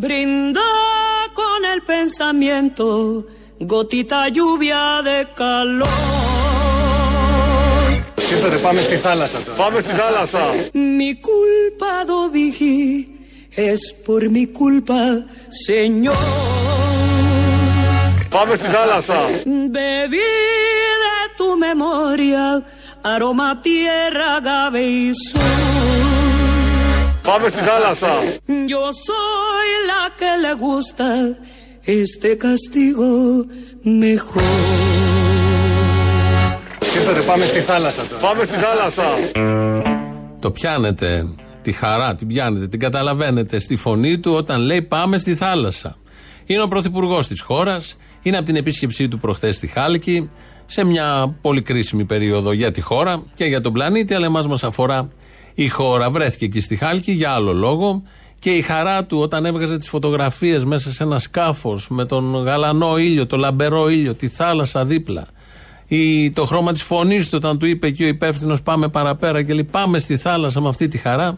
Brinda con el pensamiento, gotita lluvia de calor. Mi culpa, Dovigi, es por mi culpa, Señor. Bebí de tu memoria, aroma tierra, agave y sol. Πάμε στη θάλασσα. Yo soy la que le gusta este castigo mejor. Σύνθετε, πάμε στη θάλασσα τώρα. Πάμε στη θάλασσα. Το πιάνετε, τη χαρά την πιάνετε, την καταλαβαίνετε στη φωνή του όταν λέει πάμε στη θάλασσα. Είναι ο πρωθυπουργός της χώρας, είναι από την επίσκεψή του προχθές στη Χάλκη, σε μια πολύ κρίσιμη περίοδο για τη χώρα και για τον πλανήτη, αλλά εμάς μας αφορά η χώρα. Βρέθηκε εκεί στη Χάλκη για άλλο λόγο και η χαρά του όταν έβγαζε τις φωτογραφίες μέσα σε ένα σκάφος με τον γαλανό ήλιο, το λαμπερό ήλιο, τη θάλασσα δίπλα. Ή το χρώμα της φωνής του όταν του είπε εκεί ο υπεύθυνος Πάμε παραπέρα και λέει Πάμε στη θάλασσα με αυτή τη χαρά.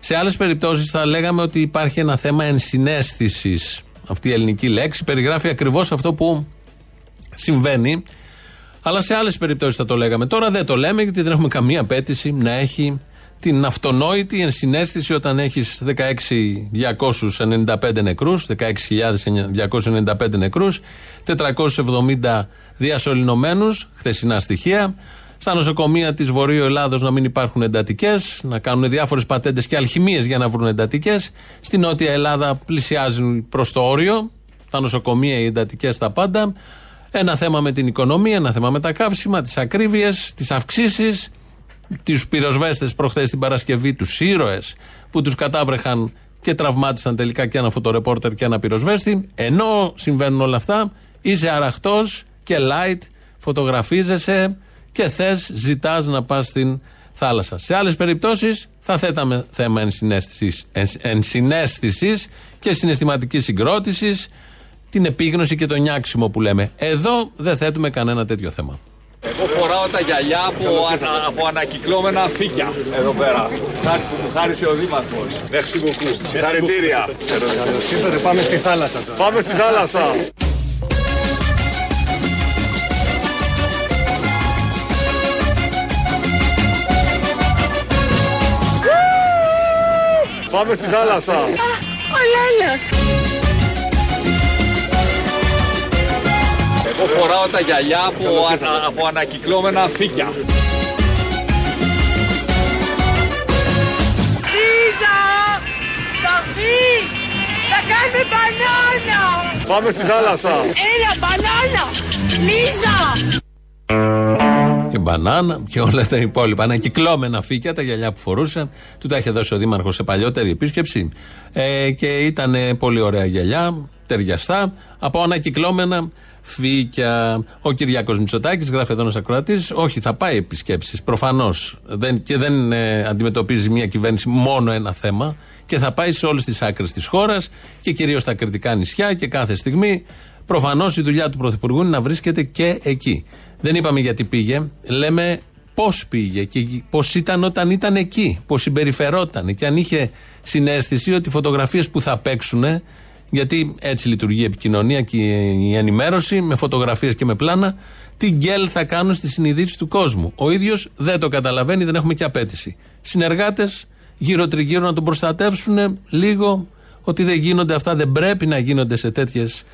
Σε άλλες περιπτώσεις θα λέγαμε ότι υπάρχει ένα θέμα ενσυναίσθησης. Αυτή η ελληνική λέξη περιγράφει ακριβώς αυτό που συμβαίνει. Αλλά σε άλλες περιπτώσεις θα το λέγαμε. Τώρα δεν το λέμε γιατί δεν έχουμε καμία απέτηση να έχει την αυτονόητη ενσυναίσθηση όταν έχεις 16.295 νεκρούς, 16.295 νεκρούς, 470 διασωληνωμένους, χθεσινά στοιχεία. Στα νοσοκομεία της Βορείου Ελλάδος να μην υπάρχουν εντατικές, να κάνουν διάφορες πατέντες και αλχημίες για να βρουν εντατικές. Στην Νότια Ελλάδα πλησιάζουν προς το όριο, τα νοσοκομεία, οι εντατικές, τα πάντα. Ένα θέμα με την οικονομία, ένα θέμα με τα καύσιμα, τις ακρίβειες, τις αυξήσεις, του πυροσβέστες προχθές την Παρασκευή, τους ήρωες που τους κατάβρεχαν και τραυμάτισαν τελικά και ένα φωτορεπόρτερ και ένα πυροσβέστη. Ενώ συμβαίνουν όλα αυτά, είσαι αραχτός και light, φωτογραφίζεσαι και θες, ζητάς να πας στην θάλασσα. Σε άλλες περιπτώσεις θα θέταμε θέμα ενσυναίσθησης και συναισθηματικής συγκρότησης, την επίγνωση και το νιάξιμο που λέμε. Εδώ δεν θέτουμε κανένα τέτοιο θέμα. Εγώ φοράω τα γυαλιά από, ανα, από ανακυκλώμενα φύκια εδώ πέρα. Κάτι που μου χάρισε ο Δήμαρχος. Merci beaucoup. Συγχαρητήρια. Σύνθετε, πάμε στη θάλασσα τώρα. Πάμε στη θάλασσα. Πάμε στη θάλασσα. Ο Λέλος. Εγώ φοράω τα γυαλιά από, ανα, από ανακυκλώμενα φύκια. Λίζα! Θα βγεις! Θα κάνουμε μπανάνα! Πάμε στη θάλασσα. Έλα, μπανάνα! Λίζα! και μπανάνα και όλα τα υπόλοιπα. Ανακυκλώμενα φύκια, τα γυαλιά που φορούσε. Του τα είχε δώσει ο Δήμαρχος σε παλιότερη επίσκεψη. Ε, και ήταν πολύ ωραία γυαλιά, ταιριαστά, από ανακυκλώμενα φύκια. Ο Κυριάκος Μητσοτάκης γράφει εδώ ένας ακροατής. Όχι, θα πάει επισκέψεις. Προφανώς. Και δεν ε, αντιμετωπίζει μια κυβέρνηση μόνο ένα θέμα. Και θα πάει σε όλες τις άκρες της χώρας και κυρίως στα κριτικά νησιά και κάθε στιγμή. Προφανώς η δουλειά του Πρωθυπουργού είναι να βρίσκεται και εκεί. Δεν είπαμε γιατί πήγε. Λέμε πώς πήγε και πώς ήταν όταν ήταν εκεί. Πώς συμπεριφερόταν. Και αν είχε συνέστηση ότι οι φωτογραφίες που θα παίξουν. Γιατί έτσι λειτουργεί η επικοινωνία και η ενημέρωση με φωτογραφίες και με πλάνα. Τι γκέλ θα κάνουν στη συνειδήση του κόσμου. Ο ίδιος δεν το καταλαβαίνει, δεν έχουμε και απέτηση. Συνεργάτες γύρω-τριγύρω να τον προστατεύσουν λίγο ότι δεν γίνονται αυτά, δεν πρέπει να γίνονται σε τέτοιες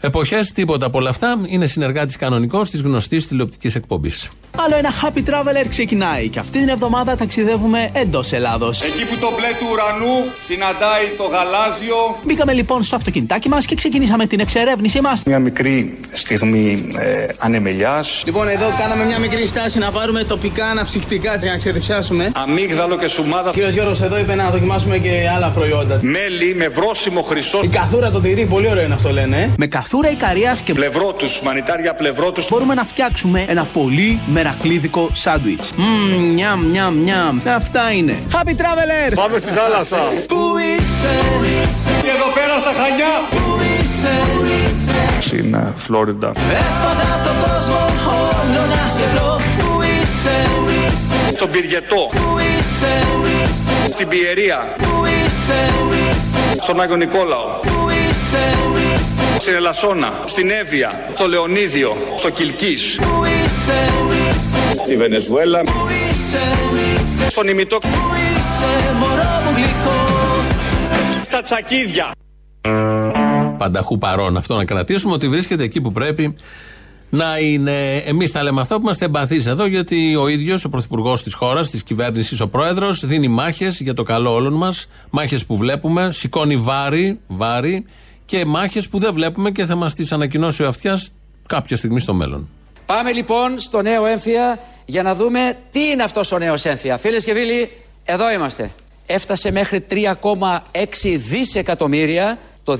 εποχές. Τίποτα από όλα αυτά. Είναι συνεργάτης κανονικός της γνωστής τηλεοπτικής εκπομπής. Άλλο ένα Happy Traveler ξεκινάει και αυτή την εβδομάδα ταξιδεύουμε εντός Ελλάδος. Εκεί που το μπλε του ουρανού συναντάει το γαλάζιο. Μπήκαμε λοιπόν στο αυτοκινητάκι μας και ξεκινήσαμε την εξερεύνησή μας. Μια μικρή στιγμή ε, ανεμελιάς. Λοιπόν, εδώ κάναμε μια μικρή στάση να πάρουμε τοπικά αναψυκτικά για να ξεδιψιάσουμε. Αμύγδαλο και σουμάδα. Κύριος Γιώργος εδώ είπε να δοκιμάσουμε και άλλα προϊόντα. Μέλι με βρόσιμο χρυσό. Η καθούρα το τυρί, πολύ ωραίο είναι αυτό λένε. Με καθούρα Ικαρίας και πλευρό τους, μανιτάρια πλευρό τους. Μπορούμε να φτιάξουμε ένα πολύ μερακλίδικο σάντουιτς. Μμμ, νιαμ, νιαμ, νιαμ. Αυτά είναι. Happy Traveler! Πάμε στη θάλασσα. Πού είσαι, Και εδώ πέρα στα Χανιά. πού είσαι Στην ε, Φλόριντα. Έφαγα τον κόσμο όλο να σε βρω Πού είσαι, στον Πυργετό, στην Πιερία, στον Άγιο Νικόλαο, στην Ελασσόνα, στην Εύβοια, στο Λεωνίδιο, στο Κιλκής, στη Βενεζουέλα, στον Ημιτό, στα Τσακίδια. Πανταχού παρόν αυτό να κρατήσουμε ότι βρίσκεται εκεί που πρέπει να είναι. Εμείς τα λέμε αυτά που είμαστε εμπαθείς εδώ, γιατί ο ίδιος, ο πρωθυπουργός της χώρας, της κυβέρνησης, ο πρόεδρος, δίνει μάχες για το καλό όλων μας. Μάχες που βλέπουμε, σηκώνει βάρη, βάρη και μάχες που δεν βλέπουμε και θα μας τις ανακοινώσει ο αυτιάς κάποια στιγμή στο μέλλον. Πάμε λοιπόν στο νέο έμφυα για να δούμε τι είναι αυτός ο νέος έμφυα. Φίλες και φίλοι, εδώ είμαστε. Έφτασε μέχρι 3,6 δισεκατομμύρια το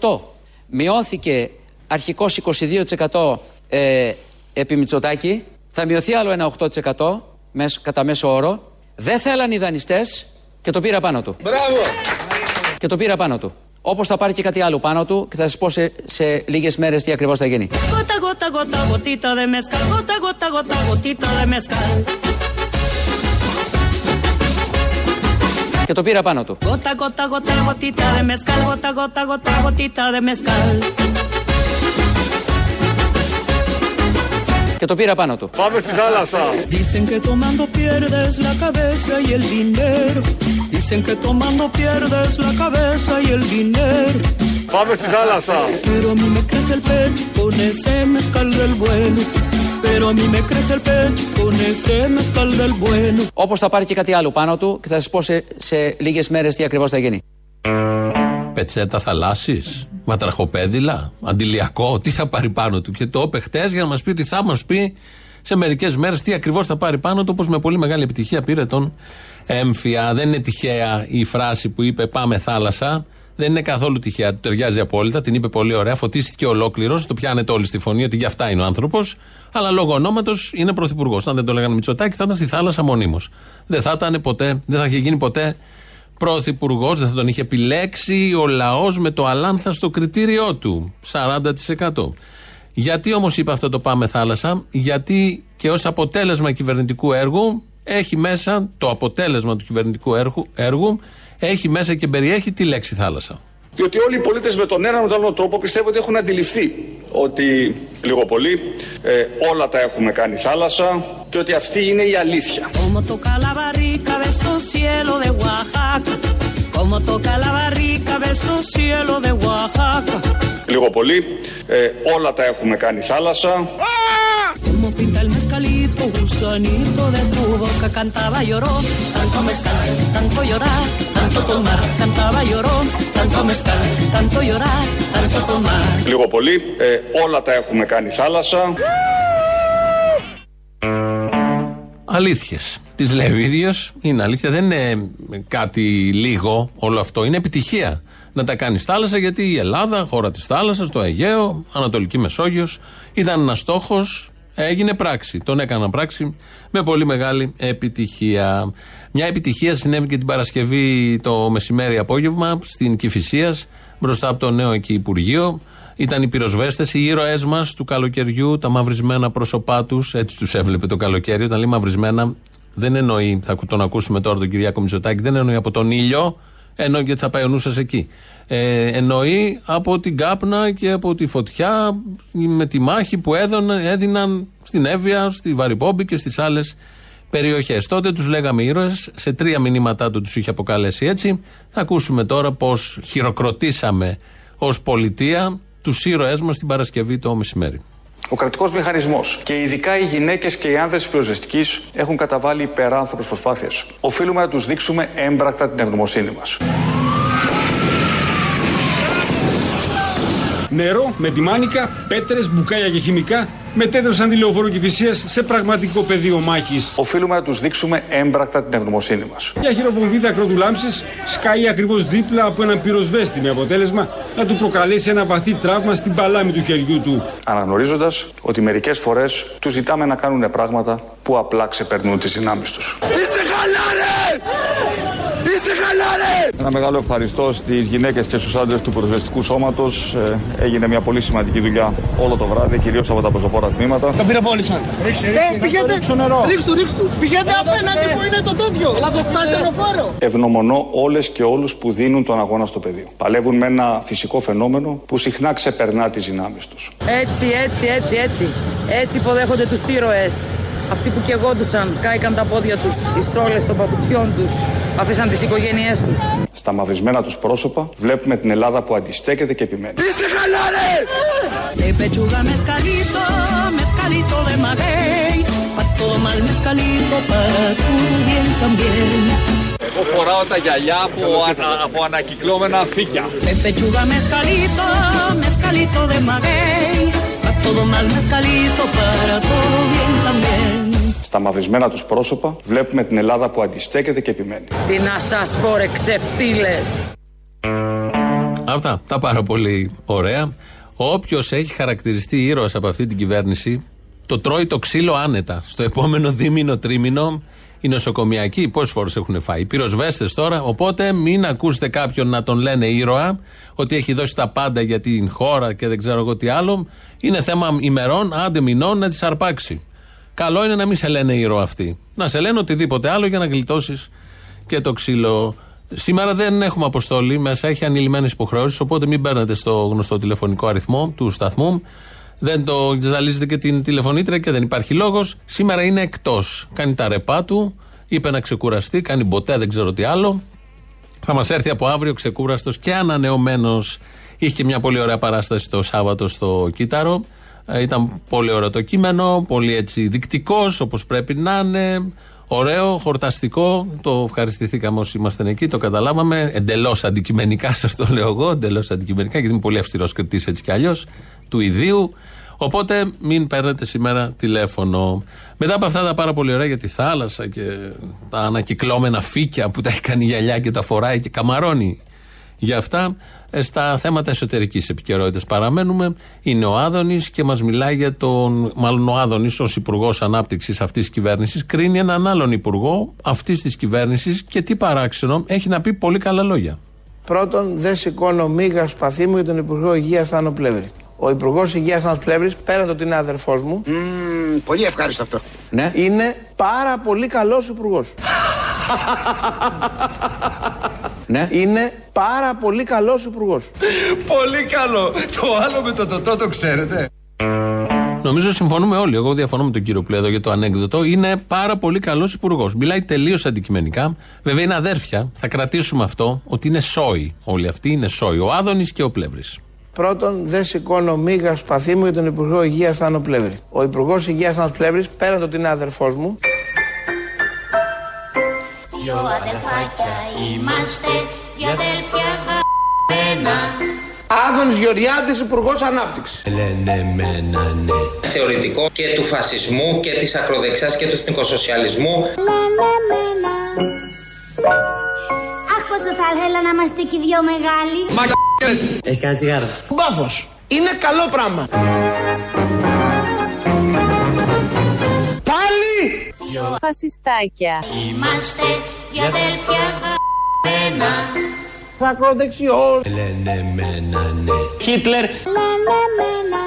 2018. Μειώθηκε αρχικός 22% ε, επί Μητσοτάκη. Θα μειωθεί άλλο ένα 8% μέσω, κατά μέσο όρο. Δεν θέλαν οι δανειστές και το πήρα πάνω του. Μπράβο! Και το πήρα πάνω του. Όπως θα πάρει και κάτι άλλο πάνω του και θα σας πω σε, σε λίγες μέρες τι ακριβώς θα γίνει. Gota, gota, gota, gotita de mezcal. Gota, gota, gota, gotita de mezcal. Και το πήρα πάνω του. Και το πήρα πάνω του. Πάμε στη θάλασσα. Dicen que tomando pierdes la cabeza y el dinero. Dicen que tomando pierdes la cabeza y el dinero. Πάμε στη θάλασσα. Pero a mí me crece el pecho con ese mezcal del bueno. Pero a mí me crece el pecho con ese mezcal del bueno. Όπως θα πάρει και κάτι άλλο πάνω του και θα σας πω σε, σε λίγες μέρες τι ακριβώς θα γίνει. Πετσέτα θαλάσση, ματραχοπέδιλα, αντιλιακό, τι θα πάρει πάνω του; Και το είπε χτες για να μας πει ότι θα μας πει σε μερικές μέρες τι ακριβώς θα πάρει πάνω του, όπως με πολύ μεγάλη επιτυχία πήρε τον έμφυα. Δεν είναι τυχαία η φράση που είπε Πάμε θάλασσα. Δεν είναι καθόλου τυχαία. Του ταιριάζει απόλυτα. Την είπε πολύ ωραία. Φωτίστηκε ολόκληρος. Το πιάνετε όλοι στη φωνή ότι γι' αυτά είναι ο άνθρωπος. Αλλά λόγω ονόματος είναι πρωθυπουργός. Αν δεν το λέγανε Μητσοτάκη, θα ήταν στη θάλασσα μονίμως. Δεν θα ήταν ποτέ, δεν θα είχε γίνει ποτέ πρωθυπουργός, δεν θα τον είχε επιλέξει ο λαός με το αλάνθαστο κριτήριό του. 40%. Γιατί όμως είπε αυτό το Πάμε θάλασσα, Γιατί και ως αποτέλεσμα κυβερνητικού έργου έχει μέσα το αποτέλεσμα του κυβερνητικού έργου, έργου έχει μέσα και περιέχει τη λέξη θάλασσα. Διότι όλοι οι πολίτες με τον έναν ή τον άλλο τρόπο πιστεύω ότι έχουν αντιληφθεί ότι λίγο πολύ ε, όλα τα έχουμε κάνει θάλασσα και ότι αυτή είναι η αλήθεια. Como toca la barrica, beso cielo de Oaxaca. Como toca la barrica, beso cielo de Oaxaca. Λίγο πολύ ε, όλα τα έχουμε κάνει θάλασσα. Como pinta el mezcalito, gusanito de tu boca. Cantaba lloró, tanto mezcal, tanto llorar, tanto tomar. Cantaba lloró, tanto mezcal, tanto llorar, tanto tomar. Λίγο πολύ ε, όλα τα έχουμε κάνει θάλασσα. Αλήθειες. Τις λέει ο ίδιος. Είναι αλήθεια. Δεν είναι κάτι λίγο όλο αυτό. Είναι επιτυχία να τα κάνεις θάλασσα γιατί η Ελλάδα, χώρα της θάλασσας, το Αιγαίο, Ανατολική Μεσόγειος, ήταν ένας στόχος. Έγινε πράξη. Τον έκαναν πράξη με πολύ μεγάλη επιτυχία. Μια επιτυχία συνέβη και την Παρασκευή το μεσημέρι απόγευμα στην Κυφυσίας, μπροστά από το νέο εκεί Υπουργείο. Ήταν οι πυροσβέστες, οι ήρωές μας του καλοκαιριού, τα μαυρισμένα πρόσωπά τους. Έτσι τους έβλεπε το καλοκαίρι. Όταν λέει μαυρισμένα, δεν εννοεί, θα τον ακούσουμε τώρα τον Κυριάκο Μητσοτάκη, δεν εννοεί από τον ήλιο, εννοεί γιατί θα πάει ο νου σας εκεί. Ε, εννοεί από την κάπνα και από τη φωτιά με τη μάχη που έδωναν, έδιναν στην Εύβοια, στη Βαρυπόμπη και στις άλλες περιοχές. Τότε τους λέγαμε ήρωες, σε τρία μηνύματά του τους είχε αποκαλέσει έτσι. Θα ακούσουμε τώρα πώς χειροκροτήσαμε ως πολιτεία τους ήρωές μας την Παρασκευή το μεσημέρι. Ο κρατικός μηχανισμός και ειδικά οι γυναίκες και οι άνδρες τη πυροσβεστικής έχουν καταβάλει υπεράνθρωπες προσπάθειες. Οφείλουμε να τους δείξουμε έμπρακτα την ευγνωμοσύνη μας. Νερό με τη μάνικα, πέτρες, μπουκάλια και χημικά μετέτρεψαν τη λεωφόρο Κηφισίας σε πραγματικό πεδίο μάχης. Οφείλουμε να τους δείξουμε έμπρακτα την ευγνωμοσύνη μας. Μια χειροβομβίδα κρότου λάμψης σκάει ακριβώς δίπλα από έναν πυροσβέστη με αποτέλεσμα να του προκαλέσει ένα βαθύ τραύμα στην παλάμη του χεριού του. Αναγνωρίζοντας ότι μερικές φορές τους ζητάμε να κάνουν πράγματα που απλά ξεπερνούν τις δυνάμεις τους. Είστε χαλάρες! Είστε χαλάρε! Ένα μεγάλο ευχαριστώ στις γυναίκες και στους άντρες του πυροσβεστικού σώματος. έγινε μια πολύ σημαντική δουλειά όλο το βράδυ, κυρίως από τα πεζοπόρα τμήματα. Τον πυροβόλησαν. Ρίξε, ρίξε, ε, πηγαίνετε, ρίξου νερό. Ρίξ του, ρίξ του. Πηγαίνετε απέναντι που είναι το τέτοιο. Να το φτάσει φόρο. Ευνομονώ όλες και όλους που δίνουν τον αγώνα στο πεδίο. Παλεύουν με ένα φυσικό φαινόμενο που συχνά ξεπερνά τις δυνάμεις τους. Έτσι, έτσι, έτσι, έτσι. Έτσι υποδέχονται τους ήρωες. Αυτοί που κεγόντουσαν, κάηκαν τα πόδια τους, οι σόλες των παπουτσιών τους, αφήσαν τις οικογένειές τους. Στα μαυρισμένα τους πρόσωπα βλέπουμε την Ελλάδα που αντιστέκεται και επιμένει. Είστε χαλάρες! De pechuga mezcalito, mezcalito de maguey, pa' todo mal mezcalito, pa' tu bien también. Εγώ φοράω τα γυαλιά από, ανα, από ανακυκλώμενα φύκια. De pechuga mezcalito, mezcalito de maguey, pa' todo mal mezcalito, para todo bien también. Στα μαυρισμένα τους πρόσωπα βλέπουμε την Ελλάδα που αντιστέκεται και επιμένει. Τι να σας πω ρε ξεφτύλες. Αυτά τα πάρα πολύ ωραία. Όποιος έχει χαρακτηριστεί ήρωας από αυτή την κυβέρνηση, το τρώει το ξύλο άνετα. Στο επόμενο δίμηνο, τρίμηνο, οι νοσοκομιακοί πόσες φορές έχουν φάει; Οι πυροσβέστες τώρα. Οπότε μην ακούσετε κάποιον να τον λένε ήρωα, ότι έχει δώσει τα πάντα για την χώρα και δεν ξέρω εγώ τι άλλο. Είναι θέμα ημερών, άντε μηνών να τις αρπάξει. Καλό είναι να μην σε λένε ήρωα αυτοί. Να σε λένε οτιδήποτε άλλο για να γλιτώσεις και το ξύλο. Σήμερα δεν έχουμε αποστολή, μέσα έχει ανηλυμένες υποχρεώσεις, οπότε μην παίρνετε στο γνωστό τηλεφωνικό αριθμό του σταθμού. Δεν το ζαλίζετε και την τηλεφωνήτρια και δεν υπάρχει λόγος. Σήμερα είναι εκτός. Κάνει τα ρεπά του, είπε να ξεκουραστεί, κάνει ποτέ δεν ξέρω τι άλλο. Θα μας έρθει από αύριο ξεκούραστος και ανανεωμένος. Είχε και μια πολύ ωραία παράσταση το Σάββατο στο Κύτταρο. Ε, Ήταν πολύ ωραίο το κείμενο, πολύ έτσι δεικτικός όπως πρέπει να είναι. Ωραίο, χορταστικό. Το ευχαριστηθήκαμε όσοι ήμασταν εκεί, το καταλάβαμε. Εντελώς αντικειμενικά, σας το λέω εγώ. Εντελώς αντικειμενικά, γιατί είμαι πολύ αυστηρός κριτής έτσι κι αλλιώς του ιδίου. Οπότε μην παίρνετε σήμερα τηλέφωνο. Μετά από αυτά τα πάρα πολύ ωραία για τη θάλασσα και τα ανακυκλώμενα φύκια που τα έχει κάνει γυαλιά και τα φοράει και καμαρώνει για αυτά, ε, στα θέματα εσωτερικής επικαιρότητας παραμένουμε. Είναι ο Άδωνης και μας μιλάει για τον. Μάλλον ο Άδωνης, ως Υπουργός Ανάπτυξης αυτής της κυβέρνησης, κρίνει έναν άλλον Υπουργό αυτής της κυβέρνησης και τι παράξενο έχει να πει πολύ καλά λόγια. Πρώτον, δεν σηκώνω μίγα σπαθί μου για τον Υπουργό Υγείας Θάνο Πλεύρη. Ο Υπουργός Υγείας Θάνος Πλεύρης, πέραν το ότι είναι αδερφός μου, πολύ ευχάριστο αυτό. Ναι. είναι πάρα πολύ καλός Υπουργός. Ναι. Είναι πάρα πολύ καλός Υπουργός. Πολύ καλό. Το άλλο με το τοτό το ξέρετε. Νομίζω συμφωνούμε όλοι. Εγώ διαφωνώ με τον κύριο Πλέδο για το ανέκδοτο. Είναι πάρα πολύ καλός υπουργός. Μιλάει τελείως αντικειμενικά. Βέβαια είναι αδέρφια. Θα κρατήσουμε αυτό ότι είναι σόι. Όλοι αυτοί είναι σόι. Ο Άδωνης και ο Πλεύρης. Πρώτον, δεν σηκώνω μίγα σπαθί μου για τον Υπουργό Υγείας Θάνο Πλεύρη. Ο Υπουργός Υγείας Θάνος Πλεύρης, πέραν το ότι είναι αδερφός μου, Δυο αδελφάκια είμαστε, δυο αδέλφια αγαπημένα. Άδωνης Γεωργιάδης, Υπουργός Ανάπτυξης. θεωρητικό και του φασισμού και της ακροδεξιάς και του εθνικοσοσιαλισμού. Αχ, πόσο θα ήθελα να είμαστε και οι δυο μεγάλοι. Έχει κάνει τσιγάρο. Μπάφος. Είναι καλό πράγμα. Δυο φασιστάκια. Είμαστε, δυο αδέλφια αγαπημένα. Ακροδεξιός. Χίτλερ. Λένε μένα.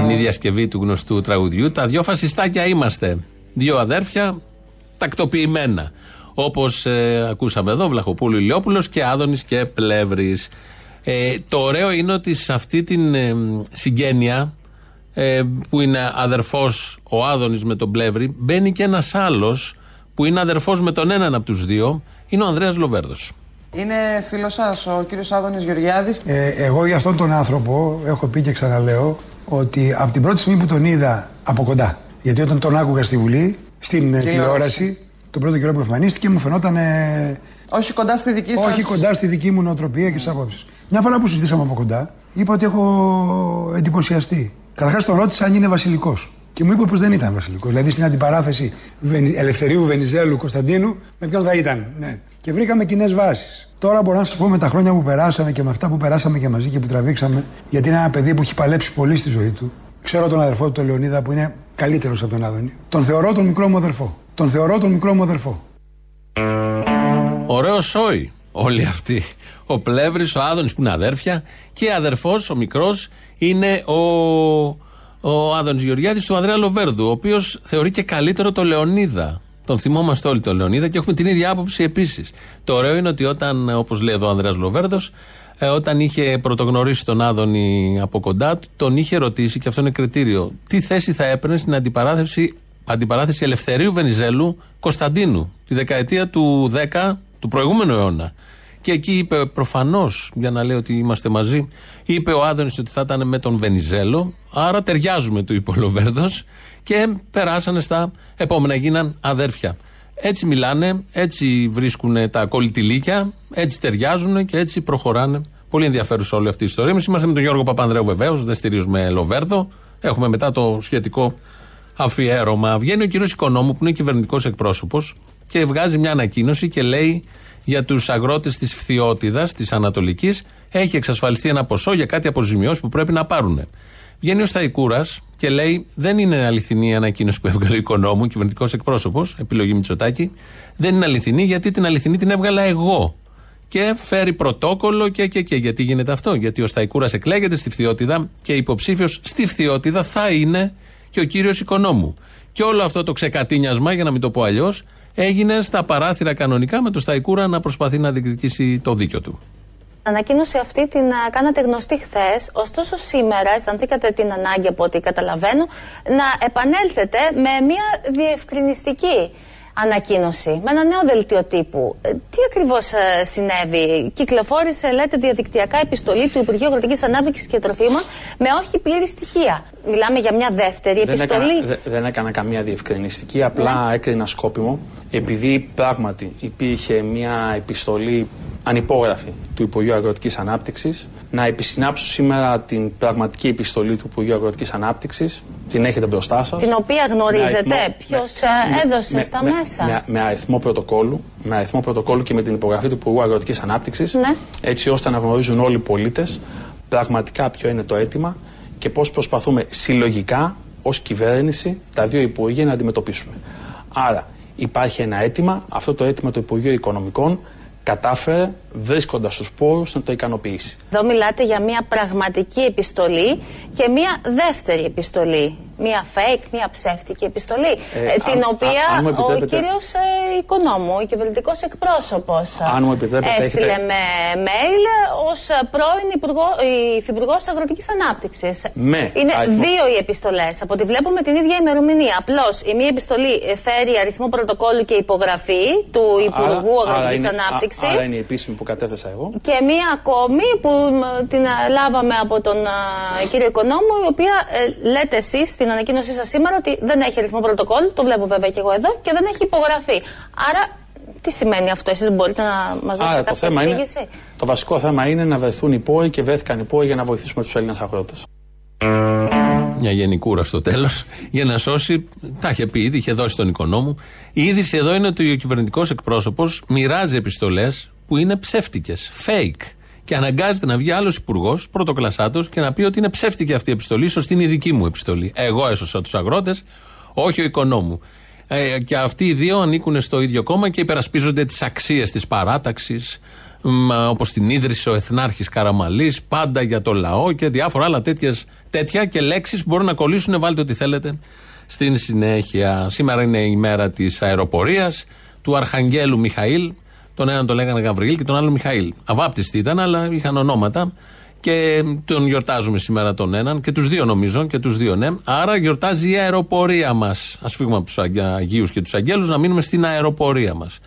Είναι η διασκευή του γνωστού τραγουδιού. Τα δυο φασιστάκια είμαστε. Δύο αδέρφια τακτοποιημένα. Όπως ακούσαμε εδώ, Βλαχοπούλου Ηλιόπουλος και Άδωνης και Πλεύρης. Ε, το ωραίο είναι ότι σε αυτή την ε, συγγένεια ε, που είναι αδερφός ο Άδωνης με τον Πλεύρη μπαίνει και ένας άλλος που είναι αδερφός με τον έναν από τους δύο είναι ο Ανδρέας Λοβέρδος. Είναι φίλος σας, ο κύριος Άδωνης Γεωργιάδης. Ε, εγώ για αυτόν τον άνθρωπο έχω πει και ξαναλέω ότι από την πρώτη στιγμή που τον είδα από κοντά, γιατί όταν τον άκουγα στη Βουλή, στην ε, τηλεόραση, τον πρώτο καιρό που εμφανίστηκε, μου φαινόταν. ε, Όχι κοντά στη δική σα. όχι κοντά στη δική μου νοοτροπία και στις απόψεις. Μια φορά που συζητήσαμε από κοντά, είπα ότι έχω εντυπωσιαστεί. Καταρχάς τον ρώτησα αν είναι βασιλικός. Και μου είπε πως δεν ήταν βασιλικός. Δηλαδή στην αντιπαράθεση Βενι- Ελευθερίου Βενιζέλου Κωνσταντίνου, με ποιον θα ήταν. Ναι. Και βρήκαμε κοινές βάσεις. Τώρα μπορώ να σας πω με τα χρόνια που περάσαμε και με αυτά που περάσαμε και μαζί και που τραβήξαμε, γιατί είναι ένα παιδί που έχει παλέψει πολύ στη ζωή του. Ξέρω τον αδερφό του, τον Λεωνίδα, που είναι καλύτερος από τον Άδωνη. Τον θεωρώ τον μικρό μου αδερφό. Τον θεωρώ τον μικρό μου αδερφό. Ωραίο σόι όλοι αυτοί. Ο Πλεύρης, ο Άδωνης που είναι αδέρφια και αδερφός, ο μικρός, είναι ο, ο Άδωνης Γεωργιάδη του Ανδρέα Λοβέρδου, ο οποίος θεωρεί και καλύτερο το Λεωνίδα. Τον θυμόμαστε όλοι τον Λεωνίδα και έχουμε την ίδια άποψη επίσης. Το ωραίο είναι ότι όταν, όπως λέει εδώ ο Ανδρέας Λοβέρδος, ε, όταν είχε πρωτογνωρίσει τον Άδωνη από κοντά, τον είχε ρωτήσει, και αυτό είναι κριτήριο, τι θέση θα έπαιρνε στην αντιπαράθεση, αντιπαράθεση Ελευθερίου Βενιζέλου Κωνσταντίνου, τη δεκαετία του 10 του προηγούμενου αιώνα. Και εκεί είπε προφανώς, για να λέει ότι είμαστε μαζί, είπε ο Άδωνης ότι θα ήταν με τον Βενιζέλο. Άρα ταιριάζουμε, του είπε ο Λοβέρδος, και περάσανε στα επόμενα, γίναν αδέρφια. Έτσι μιλάνε, έτσι βρίσκουν τα κολλητηλίκια, έτσι ταιριάζουν και έτσι προχωράνε. Πολύ ενδιαφέρουσα όλη αυτή η ιστορία. Εμείς είμαστε με τον Γιώργο Παπανδρέου βεβαίως, δεν στηρίζουμε Λοβέρδο. Έχουμε μετά το σχετικό αφιέρωμα. Βγαίνει ο κύριος Οικονόμου, που είναι κυβερνητικός εκπρόσωπος, και βγάζει μια ανακοίνωση και λέει για τους αγρότες της Φθιώτιδας, της Ανατολικής, έχει εξασφαλιστεί ένα ποσό για κάτι αποζημιώσεις που πρέπει να πάρουν. Βγαίνει ο Σταϊκούρας και λέει: Δεν είναι αληθινή η ανακοίνωση που έβγαλε ο οικονόμου, κυβερνητικός εκπρόσωπος, επιλογή Μητσοτάκη. Δεν είναι αληθινή γιατί την αληθινή την έβγαλα εγώ. Και φέρει πρωτόκολλο και, και, και. Γιατί γίνεται αυτό, Γιατί ο Σταϊκούρας εκλέγεται στη Φθιώτιδα και υποψήφιος στη Φθιώτιδα θα είναι και ο κύριος Οικονόμου. Και όλο αυτό το ξεκατίνιασμα, για να μην το πω αλλιώς, έγινε στα παράθυρα κανονικά με το Σταϊκούρα να προσπαθεί να διεκδικήσει το δίκιο του. Ανακοίνωση αυτή την α, κάνατε γνωστή χθες. Ωστόσο, σήμερα αισθανθήκατε την ανάγκη, από ό,τι καταλαβαίνω, να επανέλθετε με μια διευκρινιστική ανακοίνωση, με ένα νέο δελτίο τύπου. Ε, Τι ακριβώς συνέβη, Κυκλοφόρησε, λέτε, διαδικτυακά επιστολή του Υπουργείου Αγροτικής Ανάπτυξης και Τροφίμων με όχι πλήρη στοιχεία. Μιλάμε για μια δεύτερη Δεν επιστολή. έκανα, δε- δεν έκανα καμία διευκρινιστική, απλά έκρινα σκόπιμο επειδή πράγματι υπήρχε μια επιστολή ανυπόγραφη του Υπουργείου Αγροτικής Ανάπτυξης να επισυνάψω σήμερα την πραγματική επιστολή του Υπουργείου Αγροτικής Ανάπτυξης την έχετε μπροστά σας Την οποία γνωρίζετε αριθμό- ποιος έδωσε με- στα με- μέσα; Με, με αριθμό πρωτοκόλλου, με αριθμό πρωτοκόλλου και με την υπογραφή του Υπουργού Αγροτικής Ανάπτυξης, Ναι. έτσι ώστε να γνωρίζουν όλοι οι πολίτες πραγματικά ποιο είναι το αίτημα και πώς προσπαθούμε συλλογικά ως κυβέρνηση τα δύο Υπουργεία να αντιμετωπίσουμε. Άρα υπάρχει ένα αίτημα, αυτό το αίτημα του Υπουργείου Οικονομικών Catafa βρίσκοντας τους πόρους να το ικανοποιήσει. Εδώ μιλάτε για μια πραγματική επιστολή και μια δεύτερη επιστολή. Μια fake, μια ψεύτικη επιστολή. Ε, ε, την αν- οποία α- αν μου ο επιτρέπετε- κύριος ε, Οικονόμου, ο κυβερνητικός εκπρόσωπος Αν μου επιτρέπετε, έστειλε έχετε- με mail ως πρώην υπουργό, υφυπουργός Αγροτικής Ανάπτυξης. Με Είναι αριθμό- δύο οι επιστολές. Από ό,τι βλέπουμε την ίδια ημερομηνία. Απλώς η μία επιστολή ε, φέρει αριθμό πρωτοκόλλου και υπογραφή του Υπουργού Άρα- άρα Αγροτικής είναι- Ανάπτυξης. α- Άρα είναι η επίσημη που κατέθεσα εγώ. Και μία ακόμη που μ, την α, λάβαμε από τον α, κύριο Οικονόμου, η οποία ε, λέτε εσείς στην ανακοίνωσή σας σήμερα ότι δεν έχει αριθμό πρωτοκόλλου, το βλέπω βέβαια και εγώ εδώ, και δεν έχει υπογραφεί. Άρα, τι σημαίνει αυτό, εσείς μπορείτε να μας δώσετε Άρα το κάποια θέμα είναι, εξήγηση; το βασικό θέμα είναι να βρεθούν οι πόροι και βρέθηκαν οι πόροι για να βοηθήσουμε τους Έλληνες αγρότες. Μια γενικούρα στο τέλος, για να σώσει. Τα είχε πει ήδη, είχε δώσει τον οικονόμου. Η είδηση εδώ είναι ότι ο κυβερνητικός εκπρόσωπος μοιράζει επιστολές που είναι ψεύτικες, fake. Και αναγκάζεται να βγει άλλος υπουργός, πρωτοκλασσάτος, και να πει ότι είναι ψεύτικη αυτή η επιστολή, σωστή είναι η δική μου επιστολή. Εγώ έσωσα τους αγρότες, όχι ο οικονόμου. Ε, και αυτοί οι δύο ανήκουν στο ίδιο κόμμα και υπερασπίζονται τις αξίες της παράταξης, όπως την ίδρυσε ο Εθνάρχης Καραμαλής, πάντα για το λαό και διάφορα άλλα τέτοιες, τέτοια και λέξεις που μπορούν να κολλήσουν. Βάλτε ό,τι θέλετε στην συνέχεια. Σήμερα είναι η μέρα της αεροπορίας, του Αρχαγγέλου Μιχαήλ. Τον έναν τον λέγανε Γαβριήλ και τον άλλο Μιχαήλ. Αβάπτιστοι ήταν, αλλά είχαν ονόματα. Και τον γιορτάζουμε σήμερα τον έναν και τους δύο νομίζω και τους δύο ναι. Άρα γιορτάζει η αεροπορία μας. Α φύγουμε από τους Αγίους και τους Αγγέλους, να μείνουμε στην αεροπορία μας.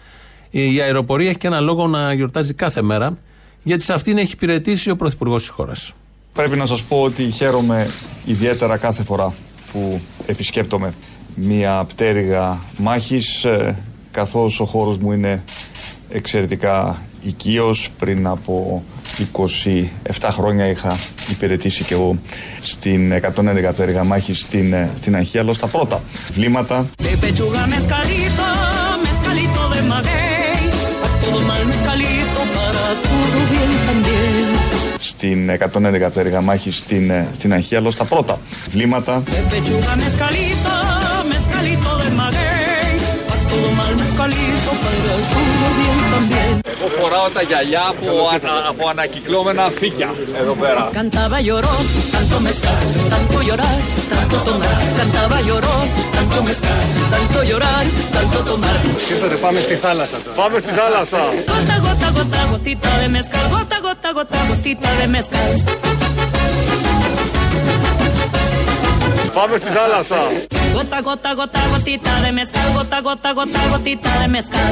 Η αεροπορία έχει και ένα λόγο να γιορτάζει κάθε μέρα, γιατί σε αυτήν έχει υπηρετήσει ο Πρωθυπουργός της χώρας. Πρέπει να σας πω ότι χαίρομαι ιδιαίτερα κάθε φορά που επισκέπτομαι μια πτέρυγα μάχης ε, καθώς ο χώρος μου είναι εξαιρετικά οικείος. Πριν από 27 χρόνια είχα υπηρετήσει και εγώ στην 111 πτέρυγα μάχης στην, ε, στην Αγχίαλο στα πρώτα βλήματα. De pechuga mezcalito, mezcalito de maguey, a todo mal mezcalito, para todo bien también. Στην 111 πτέρυγα μάχης στην, ε, στην Αγχίαλο στα πρώτα βλήματα. Εγώ φοράω τα γυαλιά από, ανα, από ανακυκλώμενα φύκια εδώ πέρα. Cantaba y lloró, tanto mezcal, tanto llorar, tanto tomar. Cantaba y lloró, tanto mezcal, tanto llorar, tanto tomar. Ήρθατε, πάμε στη θάλασσα τώρα. Πάμε στη θάλασσα. Gota, gota, gota, gotita de mezcal, gota, gota, gota, gotita de mezcal. Πάμε στη θάλασσα. Gota, gota, gota, gotita de mezcal, gota, gota, gota, gotita de mezcal.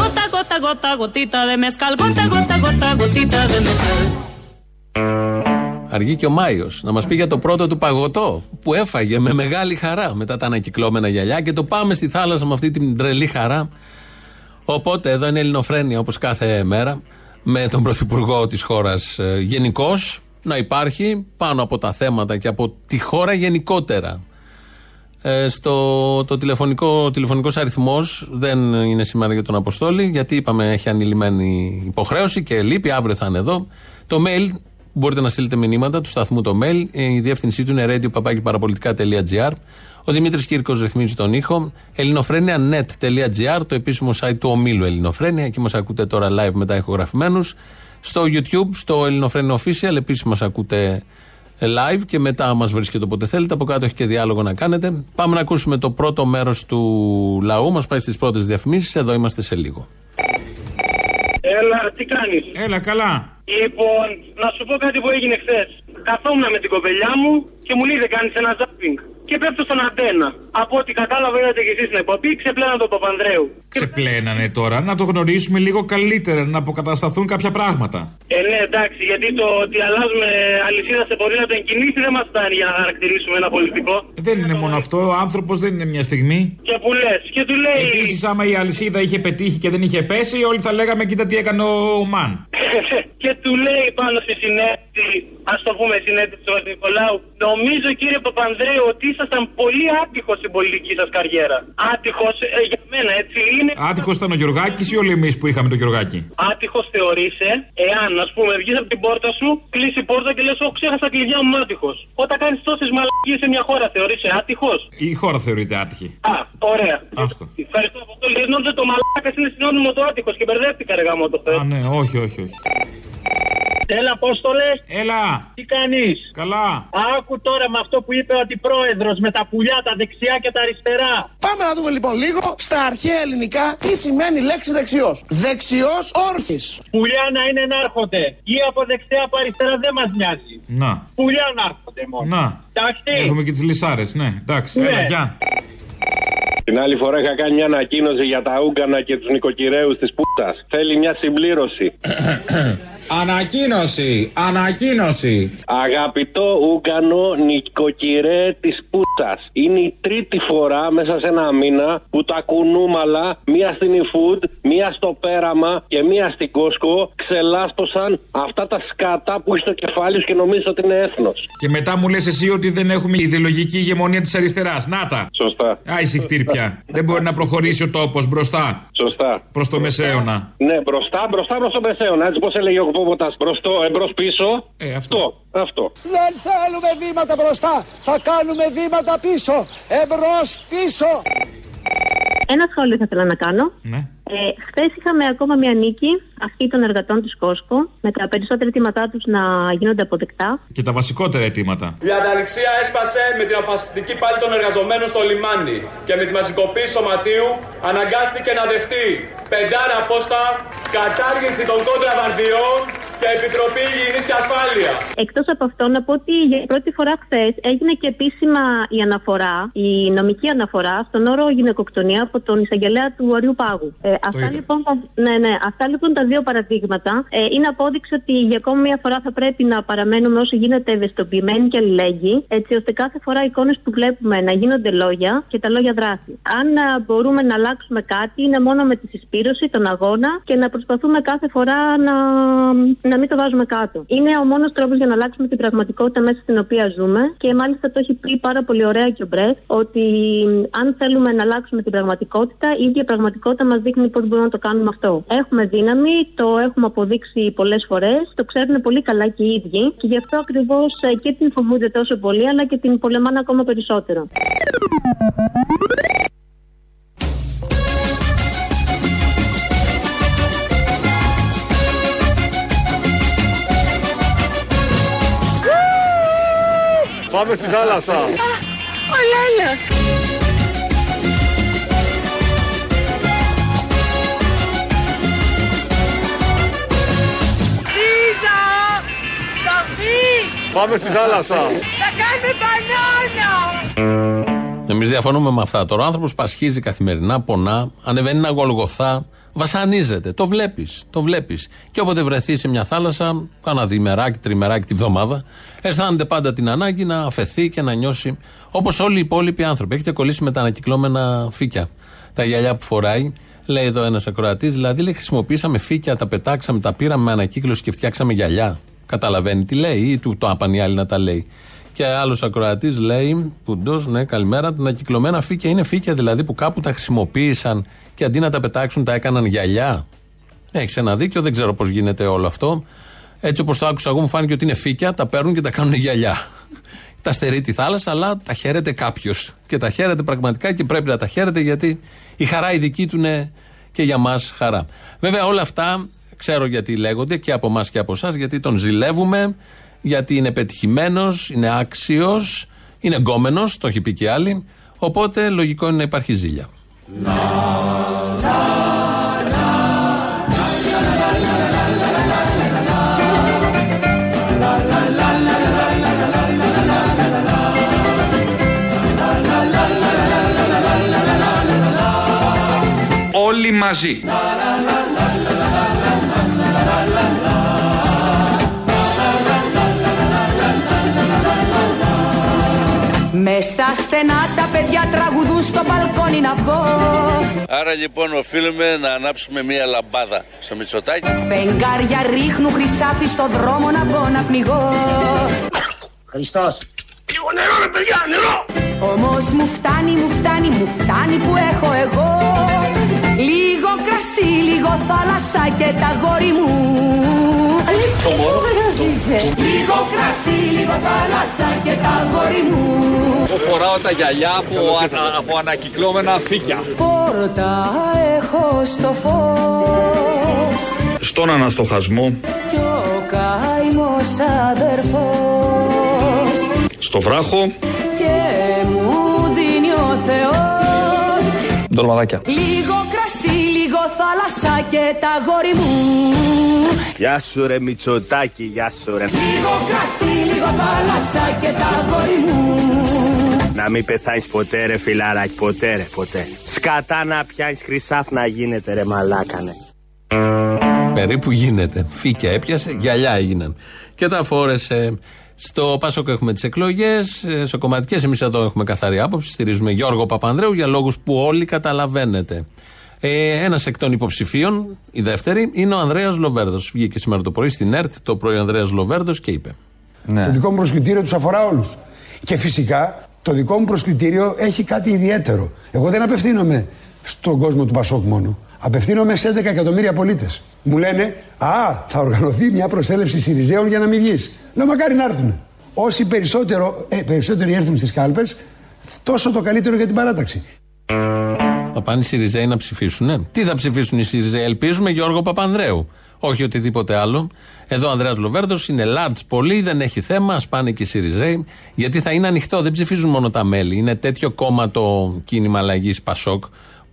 Gota, gota, gota, gotita de mezcal, gota, gota, gota, gotita de mezcal. Αργεί και ο Μάιος να μας πει για το πρώτο του παγωτό που έφαγε με μεγάλη χαρά μετά τα ανακυκλώμενα γυαλιά και το πάμε στη θάλασσα με αυτή την τρελή χαρά. Οπότε εδώ είναι Ελληνοφρένια όπως κάθε μέρα με τον Πρωθυπουργό της χώρας γενικώς να υπάρχει πάνω από τα θέματα και από τη χώρα γενικότερα. Ε, στο, το τηλεφωνικό, ο τηλεφωνικός αριθμός δεν είναι σήμερα για τον Αποστόλη γιατί είπαμε έχει ανηλυμένη υποχρέωση και λείπει, αύριο θα είναι εδώ. Το mail μπορείτε να στείλετε μηνύματα του σταθμού το mail. Ε, Η διεύθυνσή του είναι radio.parapolitica.gr. Ο Δημήτρης Κύρκος ρυθμίζει τον ήχο. ελληνοφρένια.net.gr, το επίσημο site του ομίλου Ελληνοφρένια. Εκεί μας ακούτε τώρα live μετά ηχογραφημένους. Στο YouTube, στο Ελληνοφρένια Official, επίσης μας ακούτε live και μετά μας βρίσκεται όποτε θέλετε. Από κάτω έχει και διάλογο να κάνετε. Πάμε να ακούσουμε το πρώτο μέρος του λαού. Μας πάει στις πρώτες διαφημίσεις. Εδώ είμαστε σε λίγο. Έλα, τι κάνεις; Έλα, καλά. Λοιπόν, να σου πω κάτι που έγινε χθες. Καθόμουν με την κοπελιά μου και μου λέει δεν κάνεις ένα ζάπινγκ. Και πέφτω στον αντένα. Από ό,τι κατάλαβα, είδατε και εσείς στην εκπομπή, ξεπλένα τον Παπανδρέου. Ξεπλένανε τώρα, να το γνωρίσουμε λίγο καλύτερα, να αποκατασταθούν κάποια πράγματα. Ε, ναι, εντάξει, γιατί το ότι αλλάζουμε αλυσίδα σε ποδήλατο εν κινήσει δεν μας φτάνει για να χαρακτηρίσουμε ένα πολιτικό. Ε, Δεν είναι μόνο αυτό, ο άνθρωπος δεν είναι μια στιγμή. Και που λες, και του λέει. Επίσης, άμα η αλυσίδα είχε πετύχει και δεν είχε πέσει, όλοι θα λέγαμε κοίτα τι έκανε ο Μαν. και του λέει πάνω στη συνέντευξη, ας το πούμε συνέντευξη του Νικολάου, νομίζω κύριε Παπανδρέου ότι ήσασταν πολύ άτυχος στην πολιτική σας καριέρα. Άτυχος για μένα, έτσι είναι. Άτυχος ήταν ο Γιωργάκης ή όλοι εμεί που είχαμε τον Γιωργάκη; Άτυχος θεωρείσαι εάν, ας πούμε, βγεις από την πόρτα σου, κλείσει η πόρτα και λες: Εγώ ξέχασα τα κλειδιά μου άτυχος. Όταν κάνεις τόσες μαλακίες σε μια χώρα, θεωρείσαι άτυχος; Η χώρα θεωρείται άτυχη. Α, ωραία. Άστο. Ευχαριστώ από το λίγο. Νόμιζα το μαλάκα είναι συνώνυμο το άτυχος και μπερδεύτηκα ρε γάμο το Α, ναι, όχι, όχι, όχι. Έλα, Απόστολε. Έλα. Τι κάνεις; Καλά. Άκου τώρα με αυτό που είπε ο αντιπρόεδρος με τα πουλιά, τα δεξιά και τα αριστερά. Πάμε να δούμε λοιπόν λίγο στα αρχαία ελληνικά τι σημαίνει η λέξη δεξιός. Δεξιός όρχης. Πουλιά να είναι να έρχονται. Ή από δεξιά από αριστερά δεν μας νοιάζει. Να. Πουλιά να έρχονται μόνο. Να. Εντάξει. Έχουμε και τις λισάρε, ναι. Εντάξει, Ναι. έλα, γεια. Την άλλη φορά είχα κάνει μια ανακοίνωση για τα Ούγκανα και τους νοικοκυρέους της Πούτας. Θέλει μια συμπλήρωση. Ανακοίνωση! Ανακοίνωση! Αγαπητό Ούγκανο νοικοκυρέ της Πούτας. Είναι η τρίτη φορά μέσα σε ένα μήνα που τα κουνούμαλα, μία στην eFood, μία στο πέραμα και μία στην Κόσκο ξελάσπωσαν αυτά τα σκάτα που έχει στο κεφάλι σου και νομίζεις ότι είναι έθνος. Και μετά μου λες εσύ ότι δεν έχουμε ιδεολογική ηγεμονία της αριστεράς. Να τα. Σωστά. Α, ησυχτήρ πια. δεν μπορεί να προχωρήσει ο τόπος μπροστά. Σωστά. Προς το μεσαίωνα. Ναι, μπροστά, μπροστά προς το μεσαίωνα. Έτσι πώ έλεγε ο Κοπόποτα. Μπροστό, εμπρό πίσω. Ε, αυτό. Αυτό. Δεν θέλουμε βήματα μπροστά. Θα κάνουμε βήματα πίσω. Εμπρός πίσω. Ένα σχόλιο θα ήθελα να κάνω. Ναι. Ε, Χθες είχαμε ακόμα μια νίκη, αυτή των εργατών της Κόσκο, με τα περισσότερα αιτήματά τους να γίνονται αποδεκτά. Και τα βασικότερα αιτήματα. Η ανταληξία έσπασε με την αφασιστική πάλη των εργαζομένων στο λιμάνι και με τη μαζικοποίηση σωματείου αναγκάστηκε να δεχτεί πεντάρα πόστα, κατάργηση των κόντραβαρδιών και Επιτροπή Υγιεινής και Ασφάλειας. Εκτός από αυτό, να πω ότι για πρώτη φορά χθες έγινε και επίσημα η αναφορά, η νομική αναφορά στον όρο γυναικοκτονία από τον εισαγγελέα του Αριού Πάγου. Ε, αυτά, είδα. λοιπόν, τα- ναι, ναι, αυτά λοιπόν τα δύο παραδείγματα ε, είναι απόδειξη ότι για ακόμη μια φορά θα πρέπει να παραμένουμε όσο γίνεται ευαισθητοποιημένοι και αλληλέγγυοι, έτσι ώστε κάθε φορά οι εικόνες που βλέπουμε να γίνονται λόγια και τα λόγια δράση. Αν α, μπορούμε να αλλάξουμε κάτι, είναι μόνο με τη συσπήρωση, τον αγώνα και να προσπαθούμε κάθε φορά να, να μην το βάζουμε κάτω. Είναι ο μόνος τρόπος για να αλλάξουμε την πραγματικότητα μέσα στην οποία ζούμε και μάλιστα το έχει πει πάρα πολύ ωραία και ο Μπρεθ ότι αν θέλουμε να αλλάξουμε την πραγματικότητα, η ίδια πραγματικότητα μας δείχνει πώς μπορούμε να το κάνουμε αυτό. Έχουμε δύναμη, το έχουμε αποδείξει πολλές φορές, το ξέρουν πολύ καλά και οι ίδιοι και γι' αυτό ακριβώς και την φοβούνται τόσο πολύ, αλλά και την πολεμάνε ακόμα περισσότερο. Πάμε στη θάλασσα. Ο Λέλος. Λίζα! Θα βγεις! Πάμε στη θάλασσα. Θα κάνετε μπανάνα! Εμείς διαφωνούμε με αυτά. Τώρα ο άνθρωπος πασχίζει καθημερινά, πονά, ανεβαίνει ένα γολγοθά, βασανίζεται. Το βλέπεις. Το βλέπεις. Και όποτε βρεθεί σε μια θάλασσα, κάνα διημεράκι, τριμεράκι τη βδομάδα, αισθάνεται πάντα την ανάγκη να αφαιθεί και να νιώσει όπως όλοι οι υπόλοιποι άνθρωποι. Έχετε κολλήσει με τα ανακυκλώμενα φύκια. Τα γυαλιά που φοράει. Λέει εδώ ένας ακροατής, δηλαδή λέει, χρησιμοποίησαμε φύκια, τα πετάξαμε, τα πήραμε με ανακύκλωση και φτιάξαμε γυαλιά. Καταλαβαίνει τι λέει, ή του το άπαν οι άλλοι να τα λέει. Και άλλος ακροατής λέει, Πουντό, ναι, καλημέρα. Τα ανακυκλωμένα φύκια είναι φύκια δηλαδή που κάπου τα χρησιμοποίησαν και αντί να τα πετάξουν τα έκαναν γυαλιά. Έχεις ένα δίκιο, δεν ξέρω πώς γίνεται όλο αυτό. Έτσι όπως το άκουσα εγώ, μου φάνηκε ότι είναι φύκια, τα παίρνουν και τα κάνουν γυαλιά. τα στερεί τη θάλασσα, αλλά τα χαίρεται κάποιος. Και τα χαίρεται πραγματικά και πρέπει να τα χαίρεται γιατί η χαρά η δική του είναι και για μας χαρά. Βέβαια, όλα αυτά ξέρω γιατί λέγονται και από εμάς και από εσάς, γιατί τον ζηλεύουμε, γιατί είναι πετυχημένος, είναι άξιος, είναι γκόμενο, το έχει πει και άλλοι. Οπότε λογικό είναι να υπάρχει ζήλια. Όλοι μαζί. Μες στα στενά τα παιδιά τραγουδούν στο μπαλκόνι να βγω Άρα λοιπόν οφείλουμε να ανάψουμε μία λαμπάδα στο Μητσοτάκι. Φεγγάρια ρίχνουν χρυσάφι στο δρόμο να βγω να πνιγώ Χριστός. Λίγο νερό ρε παιδιά, νερό! Όμως μου φτάνει, μου φτάνει, μου φτάνει που έχω εγώ Λίγο κρασί, λίγο θάλασσα και τα γόρι μου. Το μωρό, Λίγο κρασί, λίγο θάλασσα και τα γόρι μου. Εγώ φοράω τα γυαλιά από, ανα- από ανακυκλώμενα φύκια. Πόρτα έχω στο φως. Στον αναστοχασμό, Κι ο καημός αδερφός. Στο βράχο, Και μου δίνει ο Θεός. Ντολμαδάκια. Λίγο κρασί, λίγο θάλασσα και τα γόρι μου Γεια σου ρε Μητσοτάκη, γεια σου ρε. Λίγο κρασί, λίγο θάλασσα και τα γόρι μου Να μην πεθάνεις ποτέ ρε φιλαράκι, ποτέ ρε, ποτέ. Σκατά να πιάνεις χρυσάφ να γίνεται ρε μαλάκανε. Περίπου γίνεται. Φύκια έπιασε, γυαλιά έγιναν. Και τα φόρεσε. Στο Πάσοκ έχουμε τις εκλογές, σε κομματικές. Εμείς εδώ έχουμε καθαρή άποψη. Στηρίζουμε Γιώργο Παπανδρέου για λόγους που όλοι καταλαβαίνετε. Ε, Ένας εκ των υποψηφίων, η δεύτερη, είναι ο Ανδρέας Λοβέρδος. Βγήκε σήμερα το πρωί στην ΕΡΤ το πρωί ο Ανδρέας Λοβέρδος και είπε. Το δικό μου προσκλητήριο τους αφορά όλους. Και φυσικά το δικό μου προσκλητήριο έχει κάτι ιδιαίτερο. Εγώ δεν απευθύνομαι στον κόσμο του Πασόκ μόνο. Απευθύνομαι σε 11 εκατομμύρια πολίτες. Μου λένε, Α, θα οργανωθεί μια προσέλευση Σιριζέων για να μην βγεις. Λέω, μακάρι να έρθουν. Όσοι περισσότερο, ε, περισσότεροι έρθουν στις κάλπες, τόσο το καλύτερο για την παράταξη. Θα πάνε οι Σιριζέοι να ψηφίσουν. Τι θα ψηφίσουν οι Σιριζέοι, ελπίζουμε Γιώργο Παπανδρέου. Όχι οτιδήποτε άλλο. Εδώ ο Ανδρέας Λοβέρδος είναι large πολύ, δεν έχει θέμα. Α πάνε και οι Σιριζέοι. Γιατί θα είναι ανοιχτό, δεν ψηφίζουν μόνο τα μέλη. Είναι τέτοιο κόμμα το κίνημα αλλαγής Πασόκ,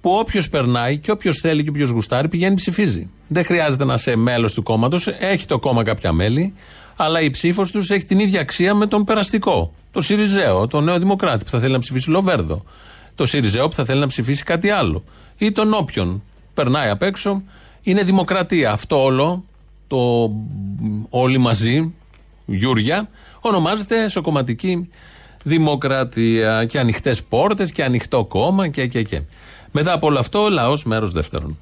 που όποιος περνάει και όποιος θέλει και όποιος γουστάρει πηγαίνει ψηφίζει. Δεν χρειάζεται να είσαι μέλος του κόμματος. Έχει το κόμμα κάποια μέλη, αλλά η ψήφος τους έχει την ίδια αξία με τον περαστικό. Το Σιριζέο, τον Νέο Δημοκράτη που θα θέλει να ψηφίσει Λοβέρδο. Το Σιριζέο που θα θέλει να ψηφίσει κάτι άλλο. Ή τον όποιον περνάει απ' έξω. Είναι δημοκρατία. Αυτό όλο, το όλοι μαζί, Γιούρια, ονομάζεται σοκομματική δημοκρατία. Και ανοιχτές πόρτες και ανοιχτό κόμμα και, και, και. Μετά από όλο αυτό, λαός μέρος δεύτερον.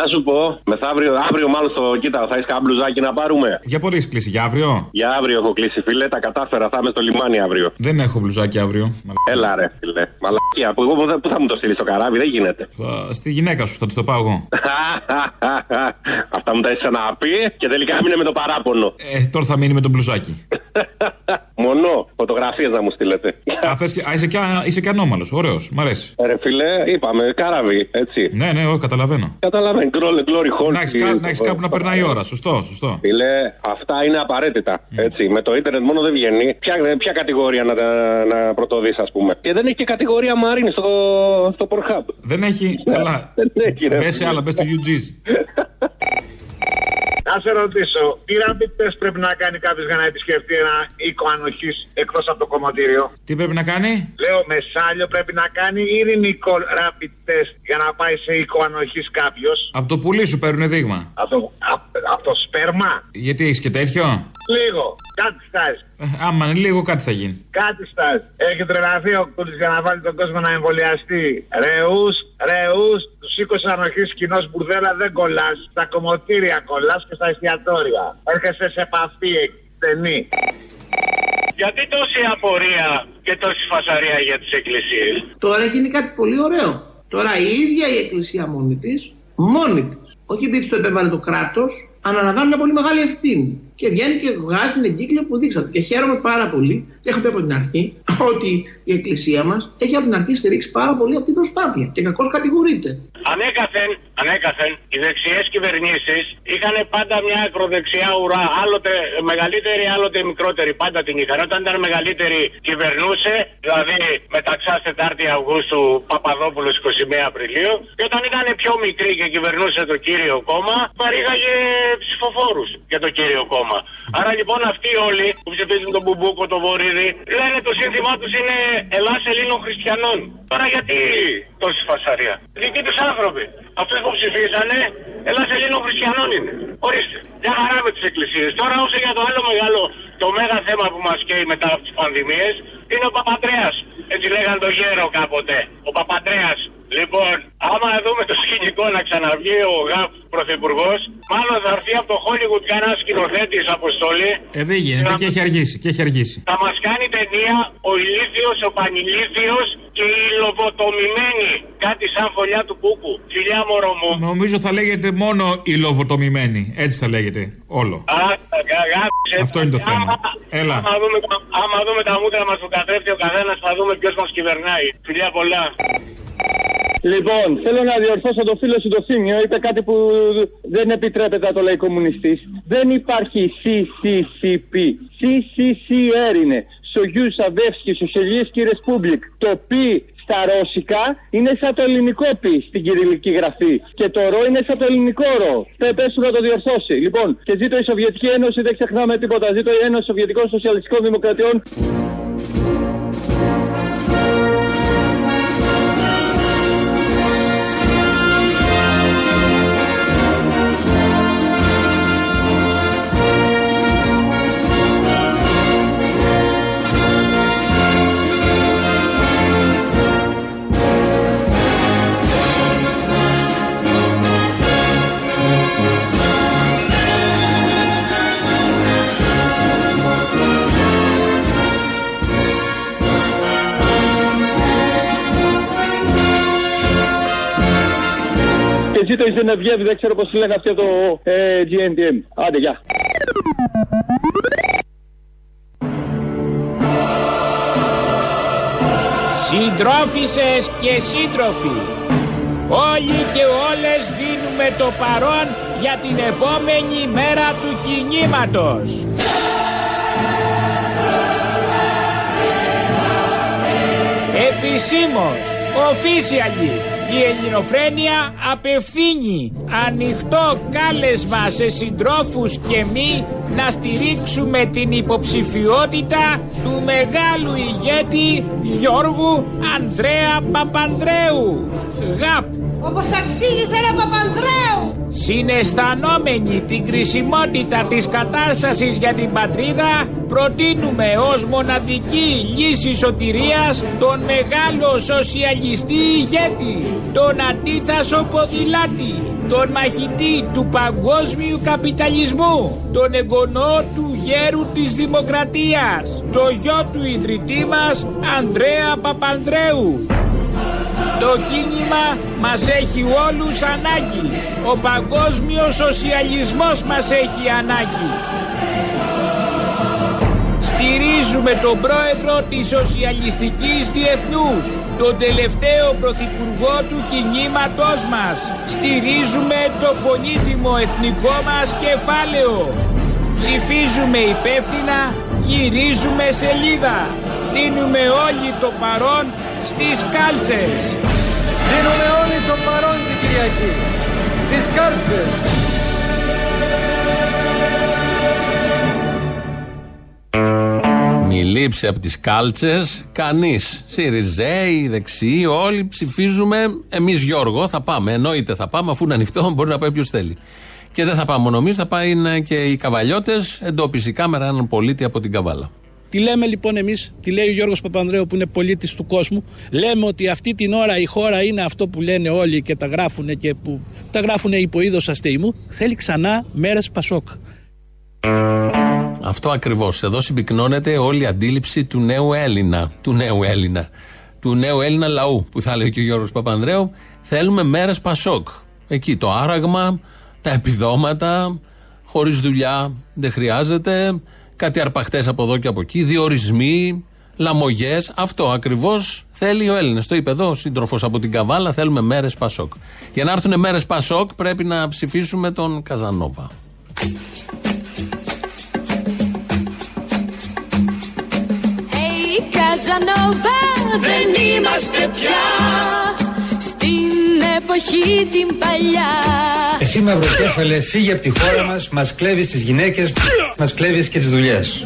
Να σου πω, μεθαύριο, αύριο μάλλον στο κοίτα, θα έχεις κάποιο μπλουζάκι να πάρουμε. Για πότε έχει κλείσει, για αύριο; Για αύριο έχω κλείσει, φίλε, τα κατάφερα, θα είμαι στο λιμάνι αύριο. Δεν έχω μπλουζάκι αύριο. Έλα ρε, φίλε. Μαλακία, που εγώ πού θα μου το στείλεις στο καράβι, δεν γίνεται. Θα- Στη γυναίκα σου, θα της το πάω εγώ. Αυτά μου τα έχεις ξαναπεί και τελικά έμεινε με το παράπονο. Ε, τώρα θα μείνει με τον μπλουζάκι. Μονό, φωτογραφίες να μου στείλετε. Α, θες και, α, είσαι, και, είσαι και ανώμαλος. Ωραίος, μ' αρέσει. Ρε φίλε, είπαμε, καράβι, έτσι. Ναι, ναι, όχι, καταλαβαίνω. Καταλαβαίνω, glory, glory hole. Να έχεις να έχεις κάπου να περνάει η ώρα. Σωστό, σωστό. Φίλε, αυτά είναι απαραίτητα. Έτσι. Με το ίντερνετ μόνο δεν βγαίνει. Ποια, ποια κατηγορία να, να πρωτοδείς, ας πούμε. Και δεν έχει και κατηγορία Μαρίνη στο, στο Pornhub. Δεν έχει. Καλά. Δεν έχει, ρε. Μπες σε άλλα, μπες στο UG's. Να σε ρωτήσω, τι rapid test πρέπει να κάνει κάποιος για να επισκεφτεί ένα οίκο ανοχής εκτός από το κομματήριο. Τι πρέπει να κάνει; Λέω, μεσάλιο πρέπει να κάνει ή ειρηνικό rapid test για να πάει σε οίκο ανοχής κάποιος. Από το πουλί σου παίρνουν δείγμα. Από το, απ- απ' το σπέρμα. Γιατί έχεις και τέτοιο; Λίγο. Κάτι στάζει. Ε, Άμα είναι λίγο, κάτι θα γίνει. Κάτι στάζει. Έχει τρελαθεί ο Κούλης για να βάλει τον κόσμο να εμβολιαστεί. Ρεούς, ρεούς, τους οίκου ανοχής κοινό μπουρδέλα δεν κολλάς. Στα κομμωτήρια κολλάς και στα εστιατόρια. Έρχεσαι σε επαφή στενή. Γιατί τόση απορία και τόση φασαρία για τις εκκλησίες; Τώρα γίνει κάτι πολύ ωραίο. Τώρα η ίδια η Εκκλησία μόνη της, μόνη της, όχι επειδή το επέβαλε το κράτος, αναλαμβάνει μια πολύ μεγάλη ευθύνη. Και βγαίνει και βγάζει την εγκύκλιο που δείξατε. Και χαίρομαι πάρα πολύ, και έχω πει από την αρχή, ότι η Εκκλησία μας έχει από την αρχή στηρίξει πάρα πολύ αυτή την προσπάθεια. Και κακώς κατηγορείται. Ανέκαθεν, ανέκαθεν, οι δεξιές κυβερνήσεις είχαν πάντα μια ακροδεξιά ουρά, άλλοτε μεγαλύτερη, άλλοτε μικρότερη, πάντα την είχαν. Όταν ήταν μεγαλύτερη κυβερνούσε, δηλαδή μεταξά 4η Αυγούστου Παπαδόπουλος 21 Απριλίου, και όταν ήταν πιο μικρή και κυβερνούσε το κύριο κόμμα, παρήγαγε ψηφοφόρους για το κύριο κόμμα. Άρα λοιπόν αυτοί όλοι που ψηφίζουν τον Μπουμπούκο, τον Βορύδη, λένε το σύνθημά τους είναι Ελλάς Ελλήνων Χριστιανών. Τώρα γιατί τόση φασαρία; Δικοί τους άνθρωποι. Αυτούς που ψηφίσανε Ελλάς Ελλήνων Χριστιανών είναι. Ορίστε. Μια χαρά με τις εκκλησίες. Τώρα όσο για το άλλο μεγάλο, το μέγα θέμα που μας καίει μετά από τις πανδημίες, είναι ο Παπαντρέας. Έτσι λέγαν το γέρο κάποτε. Ο Παπαντρέας. Λοιπόν, άμα δούμε το σκηνικό να ξαναβγεί ο ΓΑΠ πρωθυπουργός, μάλλον θα έρθει από το Hollywood κανένα σκηνοθέτης αποστολή. Ε, δεν γίνεται και έχει αργήσει. Και έχει αργήσει. Θα μας κάνει ταινία ο ηλίθιος, ο πανηλίθιος και η λοβοτομημένη. Κάτι σαν φωλιά του κούκου. Φιλιά μωρό μου. Νομίζω θα λέγεται μόνο η λοβοτομημένη. Έτσι θα λέγεται όλο. Α, γάψε. Αυτό είναι το θέμα. Έλα. Άμα δούμε, τα- άμα δούμε τα μούτρα μας που καθρέφτει ο καθένας, θα δούμε ποιος μας κυβερνάει. Φιλιά πολλά. Λοιπόν, θέλω να διορθώσω το φίλο σου το Θήμιο. Είπε κάτι που δεν επιτρέπεται να το λέει κομμουνιστής. Δεν υπάρχει CCCP. CCCR είναι. Союз Советских Социалистических Республик. Το π στα ρώσικα είναι σαν το ελληνικό π στην κυριλλική γραφή. Και το ρο είναι σαν το ελληνικό ρο. Πε πες σου να το διορθώσει. Λοιπόν, και ζήτω η Σοβιετική Ένωση, δεν ξεχνάμε τίποτα. Ζήτω η Ένωση Σοβιετικών Σοσιαλιστικών Δημοκρατιών. Και ζήτω η Ζενεβιέβη, δεν ξέρω πώς λένε αυτό το ε, GNTM. Άντε, γεια. Συντρόφισσες και σύντροφοι, όλοι και όλες δίνουμε το παρόν για την επόμενη μέρα του κινήματος. Επισήμως, officially, η Ελληνοφρένεια απευθύνει ανοιχτό κάλεσμα σε συντρόφους και μη να στηρίξουμε την υποψηφιότητα του μεγάλου ηγέτη Γιώργου Ανδρέα Παπανδρέου. ΓΑΠ. Όπως αξίζει ένα Παπανδρέου. Συναισθανόμενοι την κρισιμότητα της κατάστασης για την πατρίδα, προτείνουμε ως μοναδική λύση σωτηρίας τον μεγάλο σοσιαλιστή ηγέτη, τον αντίθασο ποδηλάτη, τον μαχητή του παγκόσμιου καπιταλισμού, τον εγγονό του γέρου της δημοκρατίας, το γιο του ιδρυτή μας Ανδρέα Παπανδρέου. Το κίνημα μας έχει όλους ανάγκη. Ο παγκόσμιος σοσιαλισμός μας έχει ανάγκη. Στηρίζουμε τον πρόεδρο της Σοσιαλιστικής Διεθνούς, τον τελευταίο πρωθυπουργό του κινήματός μας. Στηρίζουμε το πολύτιμο εθνικό μας κεφάλαιο. Ψηφίζουμε υπεύθυνα, γυρίζουμε σελίδα. Δίνουμε όλοι το παρόν στις κάλτσες. Δίνουμε όλοι το παρόν την Κυριακή. Στις κάλτσες. Λείψει από τις κάλτσες κανείς. Σιριζέοι, δεξιοί, όλοι ψηφίζουμε. Εμείς Γιώργο θα πάμε. Εννοείται θα πάμε, αφού είναι ανοιχτό, μπορεί να πάει ποιο θέλει. Και δεν θα πάμε μόνο εμείς, θα πάει είναι και οι καβαλιώτες. Εντόπισε η κάμερα έναν πολίτη από την καβάλα. Τι λέμε λοιπόν εμείς, τι λέει ο Γιώργος Παπανδρέου που είναι πολίτης του κόσμου. Λέμε ότι αυτή την ώρα η χώρα είναι αυτό που λένε όλοι και τα γράφουν και που τα γράφουν υπό είδος αστεϊμού. Θέλει ξανά μέρες Πασόκ. Αυτό ακριβώς. Εδώ συμπυκνώνεται όλη η αντίληψη του νέου Έλληνα. Του νέου Έλληνα. Του νέου Έλληνα λαού που θα λέει και ο Γιώργος Παπανδρέου. Θέλουμε μέρες Πασόκ. Εκεί το άραγμα, τα επιδόματα, χωρίς δουλειά δεν χρειάζεται. Κάτι αρπαχτές από εδώ και από εκεί, διορισμοί, λαμογές. Αυτό ακριβώς θέλει ο Έλληνας. Το είπε εδώ ο σύντροφος από την Καβάλα. Θέλουμε μέρες Πασόκ. Για να έρθουν μέρες Πασόκ πρέπει να ψηφίσουμε τον Καζανόβα. Καζανόβα, δεν είμαστε πια στην εποχή την παλιά. Εσύ μαυροκέφαλε, φύγε από τη χώρα μας, μας κλέβεις τις γυναίκες, μας κλέβεις και τις δουλειές.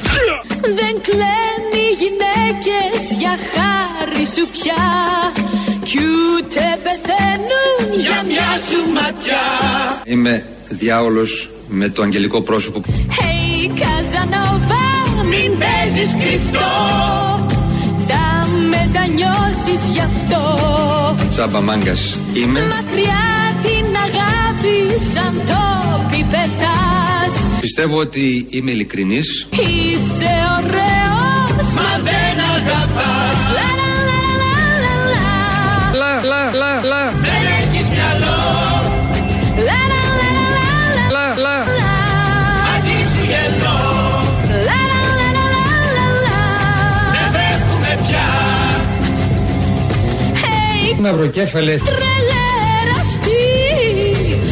Δεν κλαίνουν οι γυναίκες για χάρη σου πια. Κι ούτε πεθαίνουν για μια σου ματιά. Είμαι διάολος με το αγγελικό πρόσωπο. Hey Καζανόβα, μην παίζεις κρυφτό. Θα μετανιώσεις γι' αυτό Τσάμπα μάγκας είμαι. Μακριά την αγάπη σαν το πιπετάς Πιστεύω ότι είμαι ειλικρινής. Είσαι ωραίος, μα δεν Hey, Μαυροκέφαλε, τρελέραστη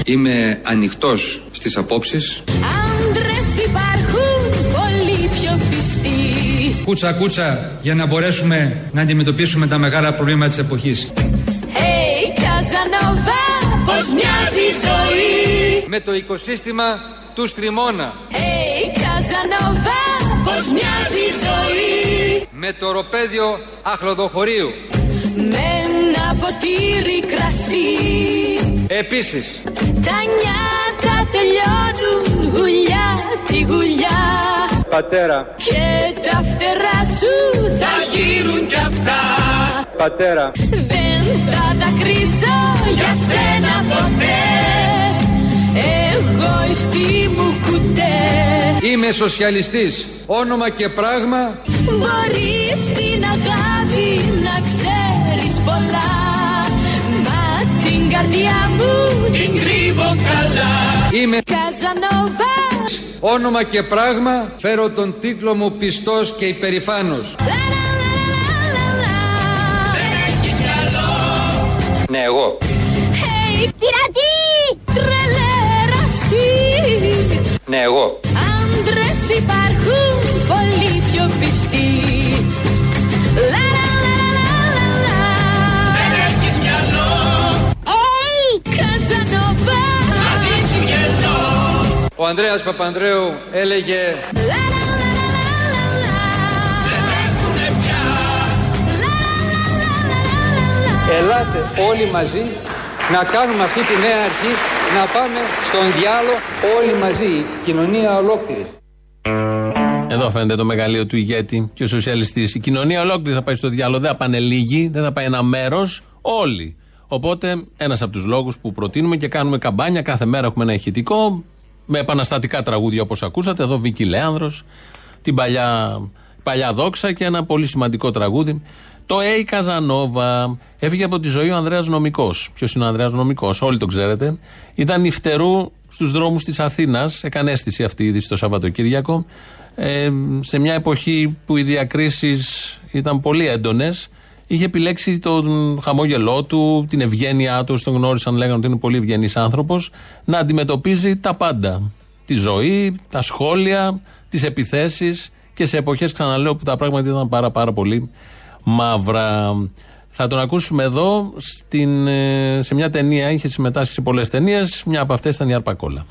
είμαι ανοιχτός στις απόψεις. Άντρες υπάρχουν πολύ πιο πιστοί Κούτσα κούτσα για να μπορέσουμε να αντιμετωπίσουμε τα μεγάλα προβλήματα της εποχής. Hey, Καζανόβα, πώς μοιάζει η ζωή; Με το οικοσύστημα του Στριμώνα. Hey, Καζανόβα, πώς μοιάζει η ζωή; Με το ροπέδιο Αχλοδοχωρίου. Με ένα ποτήρι κρασί. Επίσης, Τα νιάτα τελειώνουν γουλιά τη γουλιά. Πατέρα, Και τα φτερά σου θα γύρουν κι αυτά. Πατέρα, Δεν θα δακρύσω για σένα ποτέ. Εγωιστή μου κουτέ. Είμαι σοσιαλιστής. Όνομα και πράγμα, Μπορείς την αγάπη καρδιά μου την κρύβω καλά είμαι Καζανόβα όνομα και πράγμα, φέρω τον τίτλο μου πιστός και υπερηφάνος. Ναι, εγώ. Hey, πειρατή! Τρελέραστη! Ναι, εγώ. Άντρες υπάρχουν πολύ πιο πιστοί λα λα λα λα Ελάτε όλοι μαζί να κάνουμε αυτή τη νέα αρχή να πάμε στον διάλογο όλοι μαζί, η κοινωνία ολόκληρη. Εδώ φαίνεται το μεγαλείο του ηγέτη και ο σοσιαλιστής. Η κοινωνία ολόκληρη θα πάει στο διάλογο, δεν θα πάνε λίγοι, δεν θα πάει ένα μέρος, όλοι. Οπότε, ένας από τους λόγους που προτείνουμε και κάνουμε καμπάνια, κάθε μέρα έχουμε ένα ηχητικό με επαναστατικά τραγούδια όπως ακούσατε. Εδώ Βίκυ Λέανδρος, την παλιά, παλιά δόξα και ένα πολύ σημαντικό τραγούδι. Το Έι Καζανόβα. Έφυγε από τη ζωή ο Ανδρέας Νομικός. Ποιος είναι ο Ανδρέας Νομικός, όλοι το ξέρετε. Ήταν νυχτερού στους δρόμους της Αθήνας. Έκανε αίσθηση αυτή η είδηση το Σαββατοκύριακο. Ε, σε μια εποχή που οι διακρίσεις ήταν πολύ έντονες, είχε επιλέξει τον χαμόγελό του, την ευγένειά του, τον γνώρισαν, λέγανε ότι είναι πολύ ευγενής άνθρωπος, να αντιμετωπίζει τα πάντα. Τη ζωή, τα σχόλια, τις επιθέσεις και σε εποχές, ξαναλέω, που τα πράγματα ήταν πάρα, πάρα πολύ μαύρα. Θα τον ακούσουμε εδώ στην, ε, σε μια ταινία, είχε συμμετάσχει σε πολλές ταινίες. Μια από αυτές ήταν η Αρπακόλα.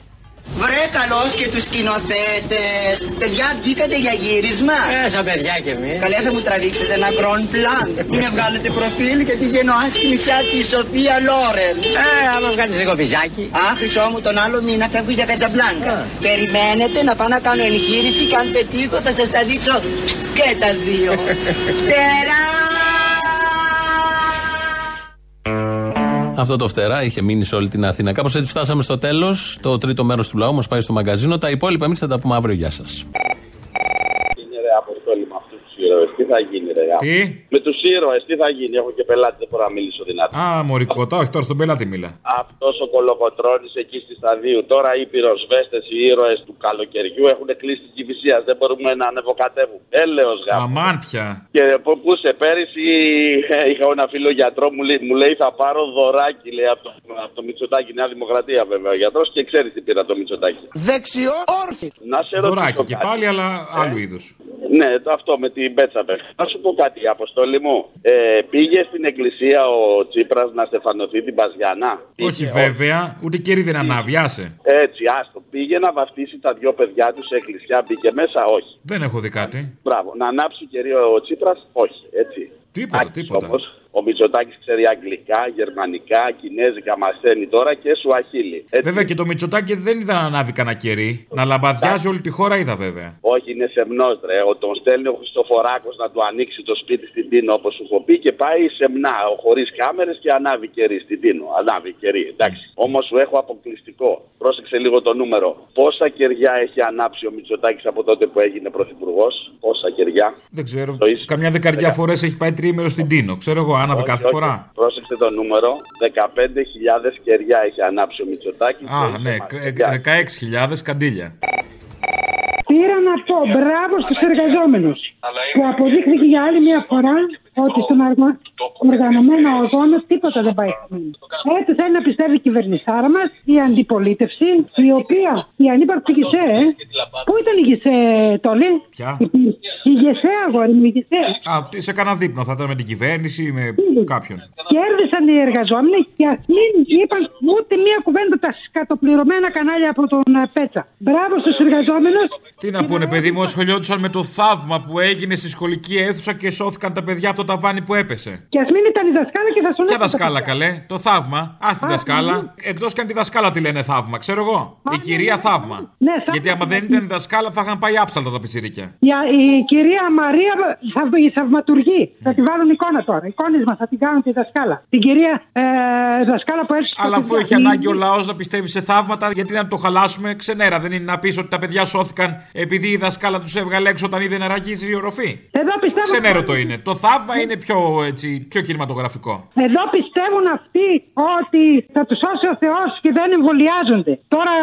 Βρε καλός και τους σκηνοθέτες. Παιδιά μπήκατε για γύρισμα. Ε, σαν παιδιά κι εμείς. Καλέ θα μου τραβήξετε ένα grand plan. Μην με βγάλετε προφίλ και τη γενοάσκηνη σαν τη Σοφία Λόρεν. Ε, άμα βγάλεις λίγο πιζάκι Α, χρυσό μου τον άλλο μήνα φεύγω για Καζαμπλάνκα. Περιμένετε να πάω να κάνω εγχείρηση και αν πετύχω θα σας τα δείξω και τα δύο. Φτερά Αυτό το φτερά είχε μείνει σε όλη την Αθήνα. Κάπως έτσι φτάσαμε στο τέλος. Το τρίτο μέρος του λαού μας πάει στο μαγκαζίνο. Τα υπόλοιπα εμείς θα τα πούμε αύριο. Γεια σας. Είναι ρε αποστόλη με αυτούς τους ήρωε. Τι θα γίνει, ρε. Τι; Με τους ήρωες, τι θα γίνει. Έχω και πελάτη, δεν μπορώ να μιλήσω δυνατά. Α, μωρικότα, όχι τώρα στον πελάτη μίλα. Αυτός ο κολοκοτρόνη εκεί στη σταδίου. Τώρα οι πυροσβέστες, οι ήρωες του καλοκαιριού έχουν κλείσει τη κυφυσία. Δεν μπορούμε να ανεβοκατεύουμε. Έλεος γάμος. Αμάν πια. Και που, που σε πέρυσι ε, είχα ένα φίλο γιατρό μου λέει, μου λέει θα πάρω δωράκι λέει, από, το, από το Μητσοτάκι, Νέα Δημοκρατία βέβαια ο γιατρός και ξέρει τι πήρα το Μητσοτάκι. Δεξιό όρθιος. Να σε ρωτήσω Δωράκι και κάτι. πάλι, αλλά άλλου είδους. Ναι, το αυτό με την πέτσα πέφτει. Να σου πω κάτι, Αποστολή μου. Ε, πήγε στην εκκλησία ο Τσίπρας να στεφανωθεί την Παζιανά. Όχι Είχε, βέβαια, ούτε κερί δεν ανάβει, άσε. Έτσι, άστο. Πήγε να βαφτίσει τα δυο παιδιά του σε εκκλησιά. Μπήκε μέσα, όχι. Δεν έχω δει κάτι. Μπράβο. Να ανάψει κερί ο Τσίπρας, όχι. Έτσι. Τίποτα, Άκης τίποτα. Όμως, ο Μητσοτάκης ξέρει αγγλικά, γερμανικά, κινέζικα, μαθαίνει τώρα και σουαχίλι. Έτσι. Βέβαια και το Μητσοτάκι δεν είδα να ανάβει κανένα κερί. Να λαμπαδιάζει όλη τη χώρα είδα βέβαια. Όχι, είναι σεμνός, ρε. Ο, τον στέλνει ο Χριστοφοράκος να του ανοίξει το σπίτι στην Τίνο, όπως σου έχω πει, και πάει σεμνά, χωρίς κάμερες και ανάβει κερί στην Τίνο. Ανάβει κερί, εντάξει. Όμως σου έχω αποκλειστικό. Πρόσεξε λίγο το νούμερο. Πόσα κεριά έχει ανάψει ο Μητσοτάκης από τότε που έγινε πρωθυπουργός, Πόσα κεριά; Δεν ξέρω. Το είσαι. Καμιά δεκαριά Δεκα- φορές έχει πάει τρίμερο στην Τίνο. Ξέρω εγώ, άναβε Όχι, κάθε όχι. φορά; Πρόσεξε το νούμερο. 15.000 κεριά έχει ανάψει ο Μητσοτάκης. Α, ναι, ε, 16.000 καντήλια. Πήρα να πω μπράβο στους εργαζόμενους που αποδείχθηκε για άλλη μια φορά ότι στον αργο- οργανωμένο αγώνας τίποτα δεν πάει χαμένο. Έτσι θέλει να πιστεύει η κυβερνησάρα μας, η αντιπολίτευση, η οποία η ανύπαρκτη ΓΙΣΕ, ε, πού ήταν η ΓΙΣΕ, Τόλι; Ποια; Η ΓΙΣΕ, αγόρι μου, η ΓΙΣΕ. Α, τι- σε κανένα δείπνο, θα ήταν με την κυβέρνηση ή με κάποιον. Κέρδισαν οι εργαζόμενοι και ας μην είπαν ούτε μία κουβέντα τα σκατοπληρωμένα κανάλια από τον ε, Πέτσα. Μπράβο στους εργαζόμενους. Τι να πούνε, παιδί μου, ασχολιόντουσαν με το θαύμα που έγινε στη σχολική αίθουσα και σώθηκαν τα παιδιά από το ταβάνι που έπεσε. Και ας μην ήταν η δασκάλα και θα σου Ποια λέγανε τα δασκάλα, παιδιά. καλέ, το θαύμα. Α τη Α, δασκάλα. ναι. Εκτός και αν τη δασκάλα τη λένε θαύμα, ξέρω εγώ. Η κυρία θαύμα. Ναι, θαύμα. Γιατί άμα δεν ήταν η δασκάλα θα είχαν πάει άψαλτα τα πιτσιρίκια. Η, η κυρία Μαρία, θαυ- η θαυματουργή. Θα τη βάλουν εικόνα τώρα. Εικόνισμα θα την κάνουν τη δασκάλα. Την κυρία ε, δασκάλα που έρθει. Αλλά αφού έχει ανάγκη ο λαός να πιστεύει σε θαύματα, γιατί να το χαλάσουμε, ξενέρα; Δεν είναι να πεις ότι τα παιδιά σώθηκαν επειδή η δασκάλα τους έβγαλε έξω όταν είδε να ραγίζει η οροφή; Εδώ πιστεύω. Ξενέρο το είναι. Το θαύμα είναι πιο, έτσι, πιο κινηματογραφικό. Εδώ πιστεύουν αυτοί ότι θα τους σώσει ο Θεός και δεν εμβολιάζονται. Τώρα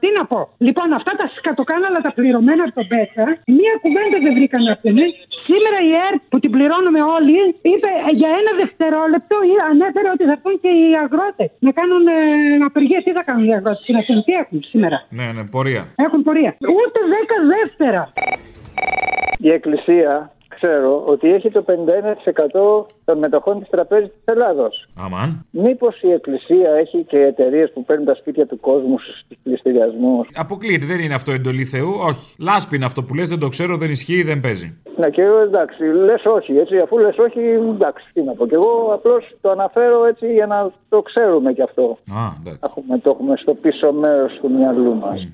τι να πω. Λοιπόν, αυτά τα σκατοκάναλα τα πληρωμένα από τον Πέτσα, μία κουβέντα δεν βρήκαν να πούνε. Σήμερα η ΕΡΤ που την πληρώνουμε όλοι είπε ε, για ένα δευτερόλεπτο ή ανέφερε ότι θα έρθουν και οι αγρότες να κάνουν ε, απεργίε. Τι θα κάνουν οι αγρότες, στην Αθήνα, τι έχουν σήμερα; Ναι, ναι, πορεία. Έχουν πορεία. Ούτε δέκα δεύτερα. Η Εκκλησία ξέρω ότι έχει το 51% των μετοχών της Τραπέζης της Ελλάδος. Αμάν. Μήπως η Εκκλησία έχει και εταιρείες που παίρνουν τα σπίτια του κόσμου στους πληστηριασμούς; Αποκλείεται, δεν είναι αυτό εντολή Θεού. Όχι. Λάσπη είναι αυτό που λες, δεν το ξέρω, δεν ισχύει, δεν παίζει. Να και εγώ εντάξει, λες όχι, έτσι, αφού λες όχι, εντάξει, τι να πω. Και εγώ απλώς το αναφέρω έτσι για να το ξέρουμε κι αυτό. Α, εντάξει. Έχουμε, το έχουμε στο πίσω μέρος του μυαλού μας.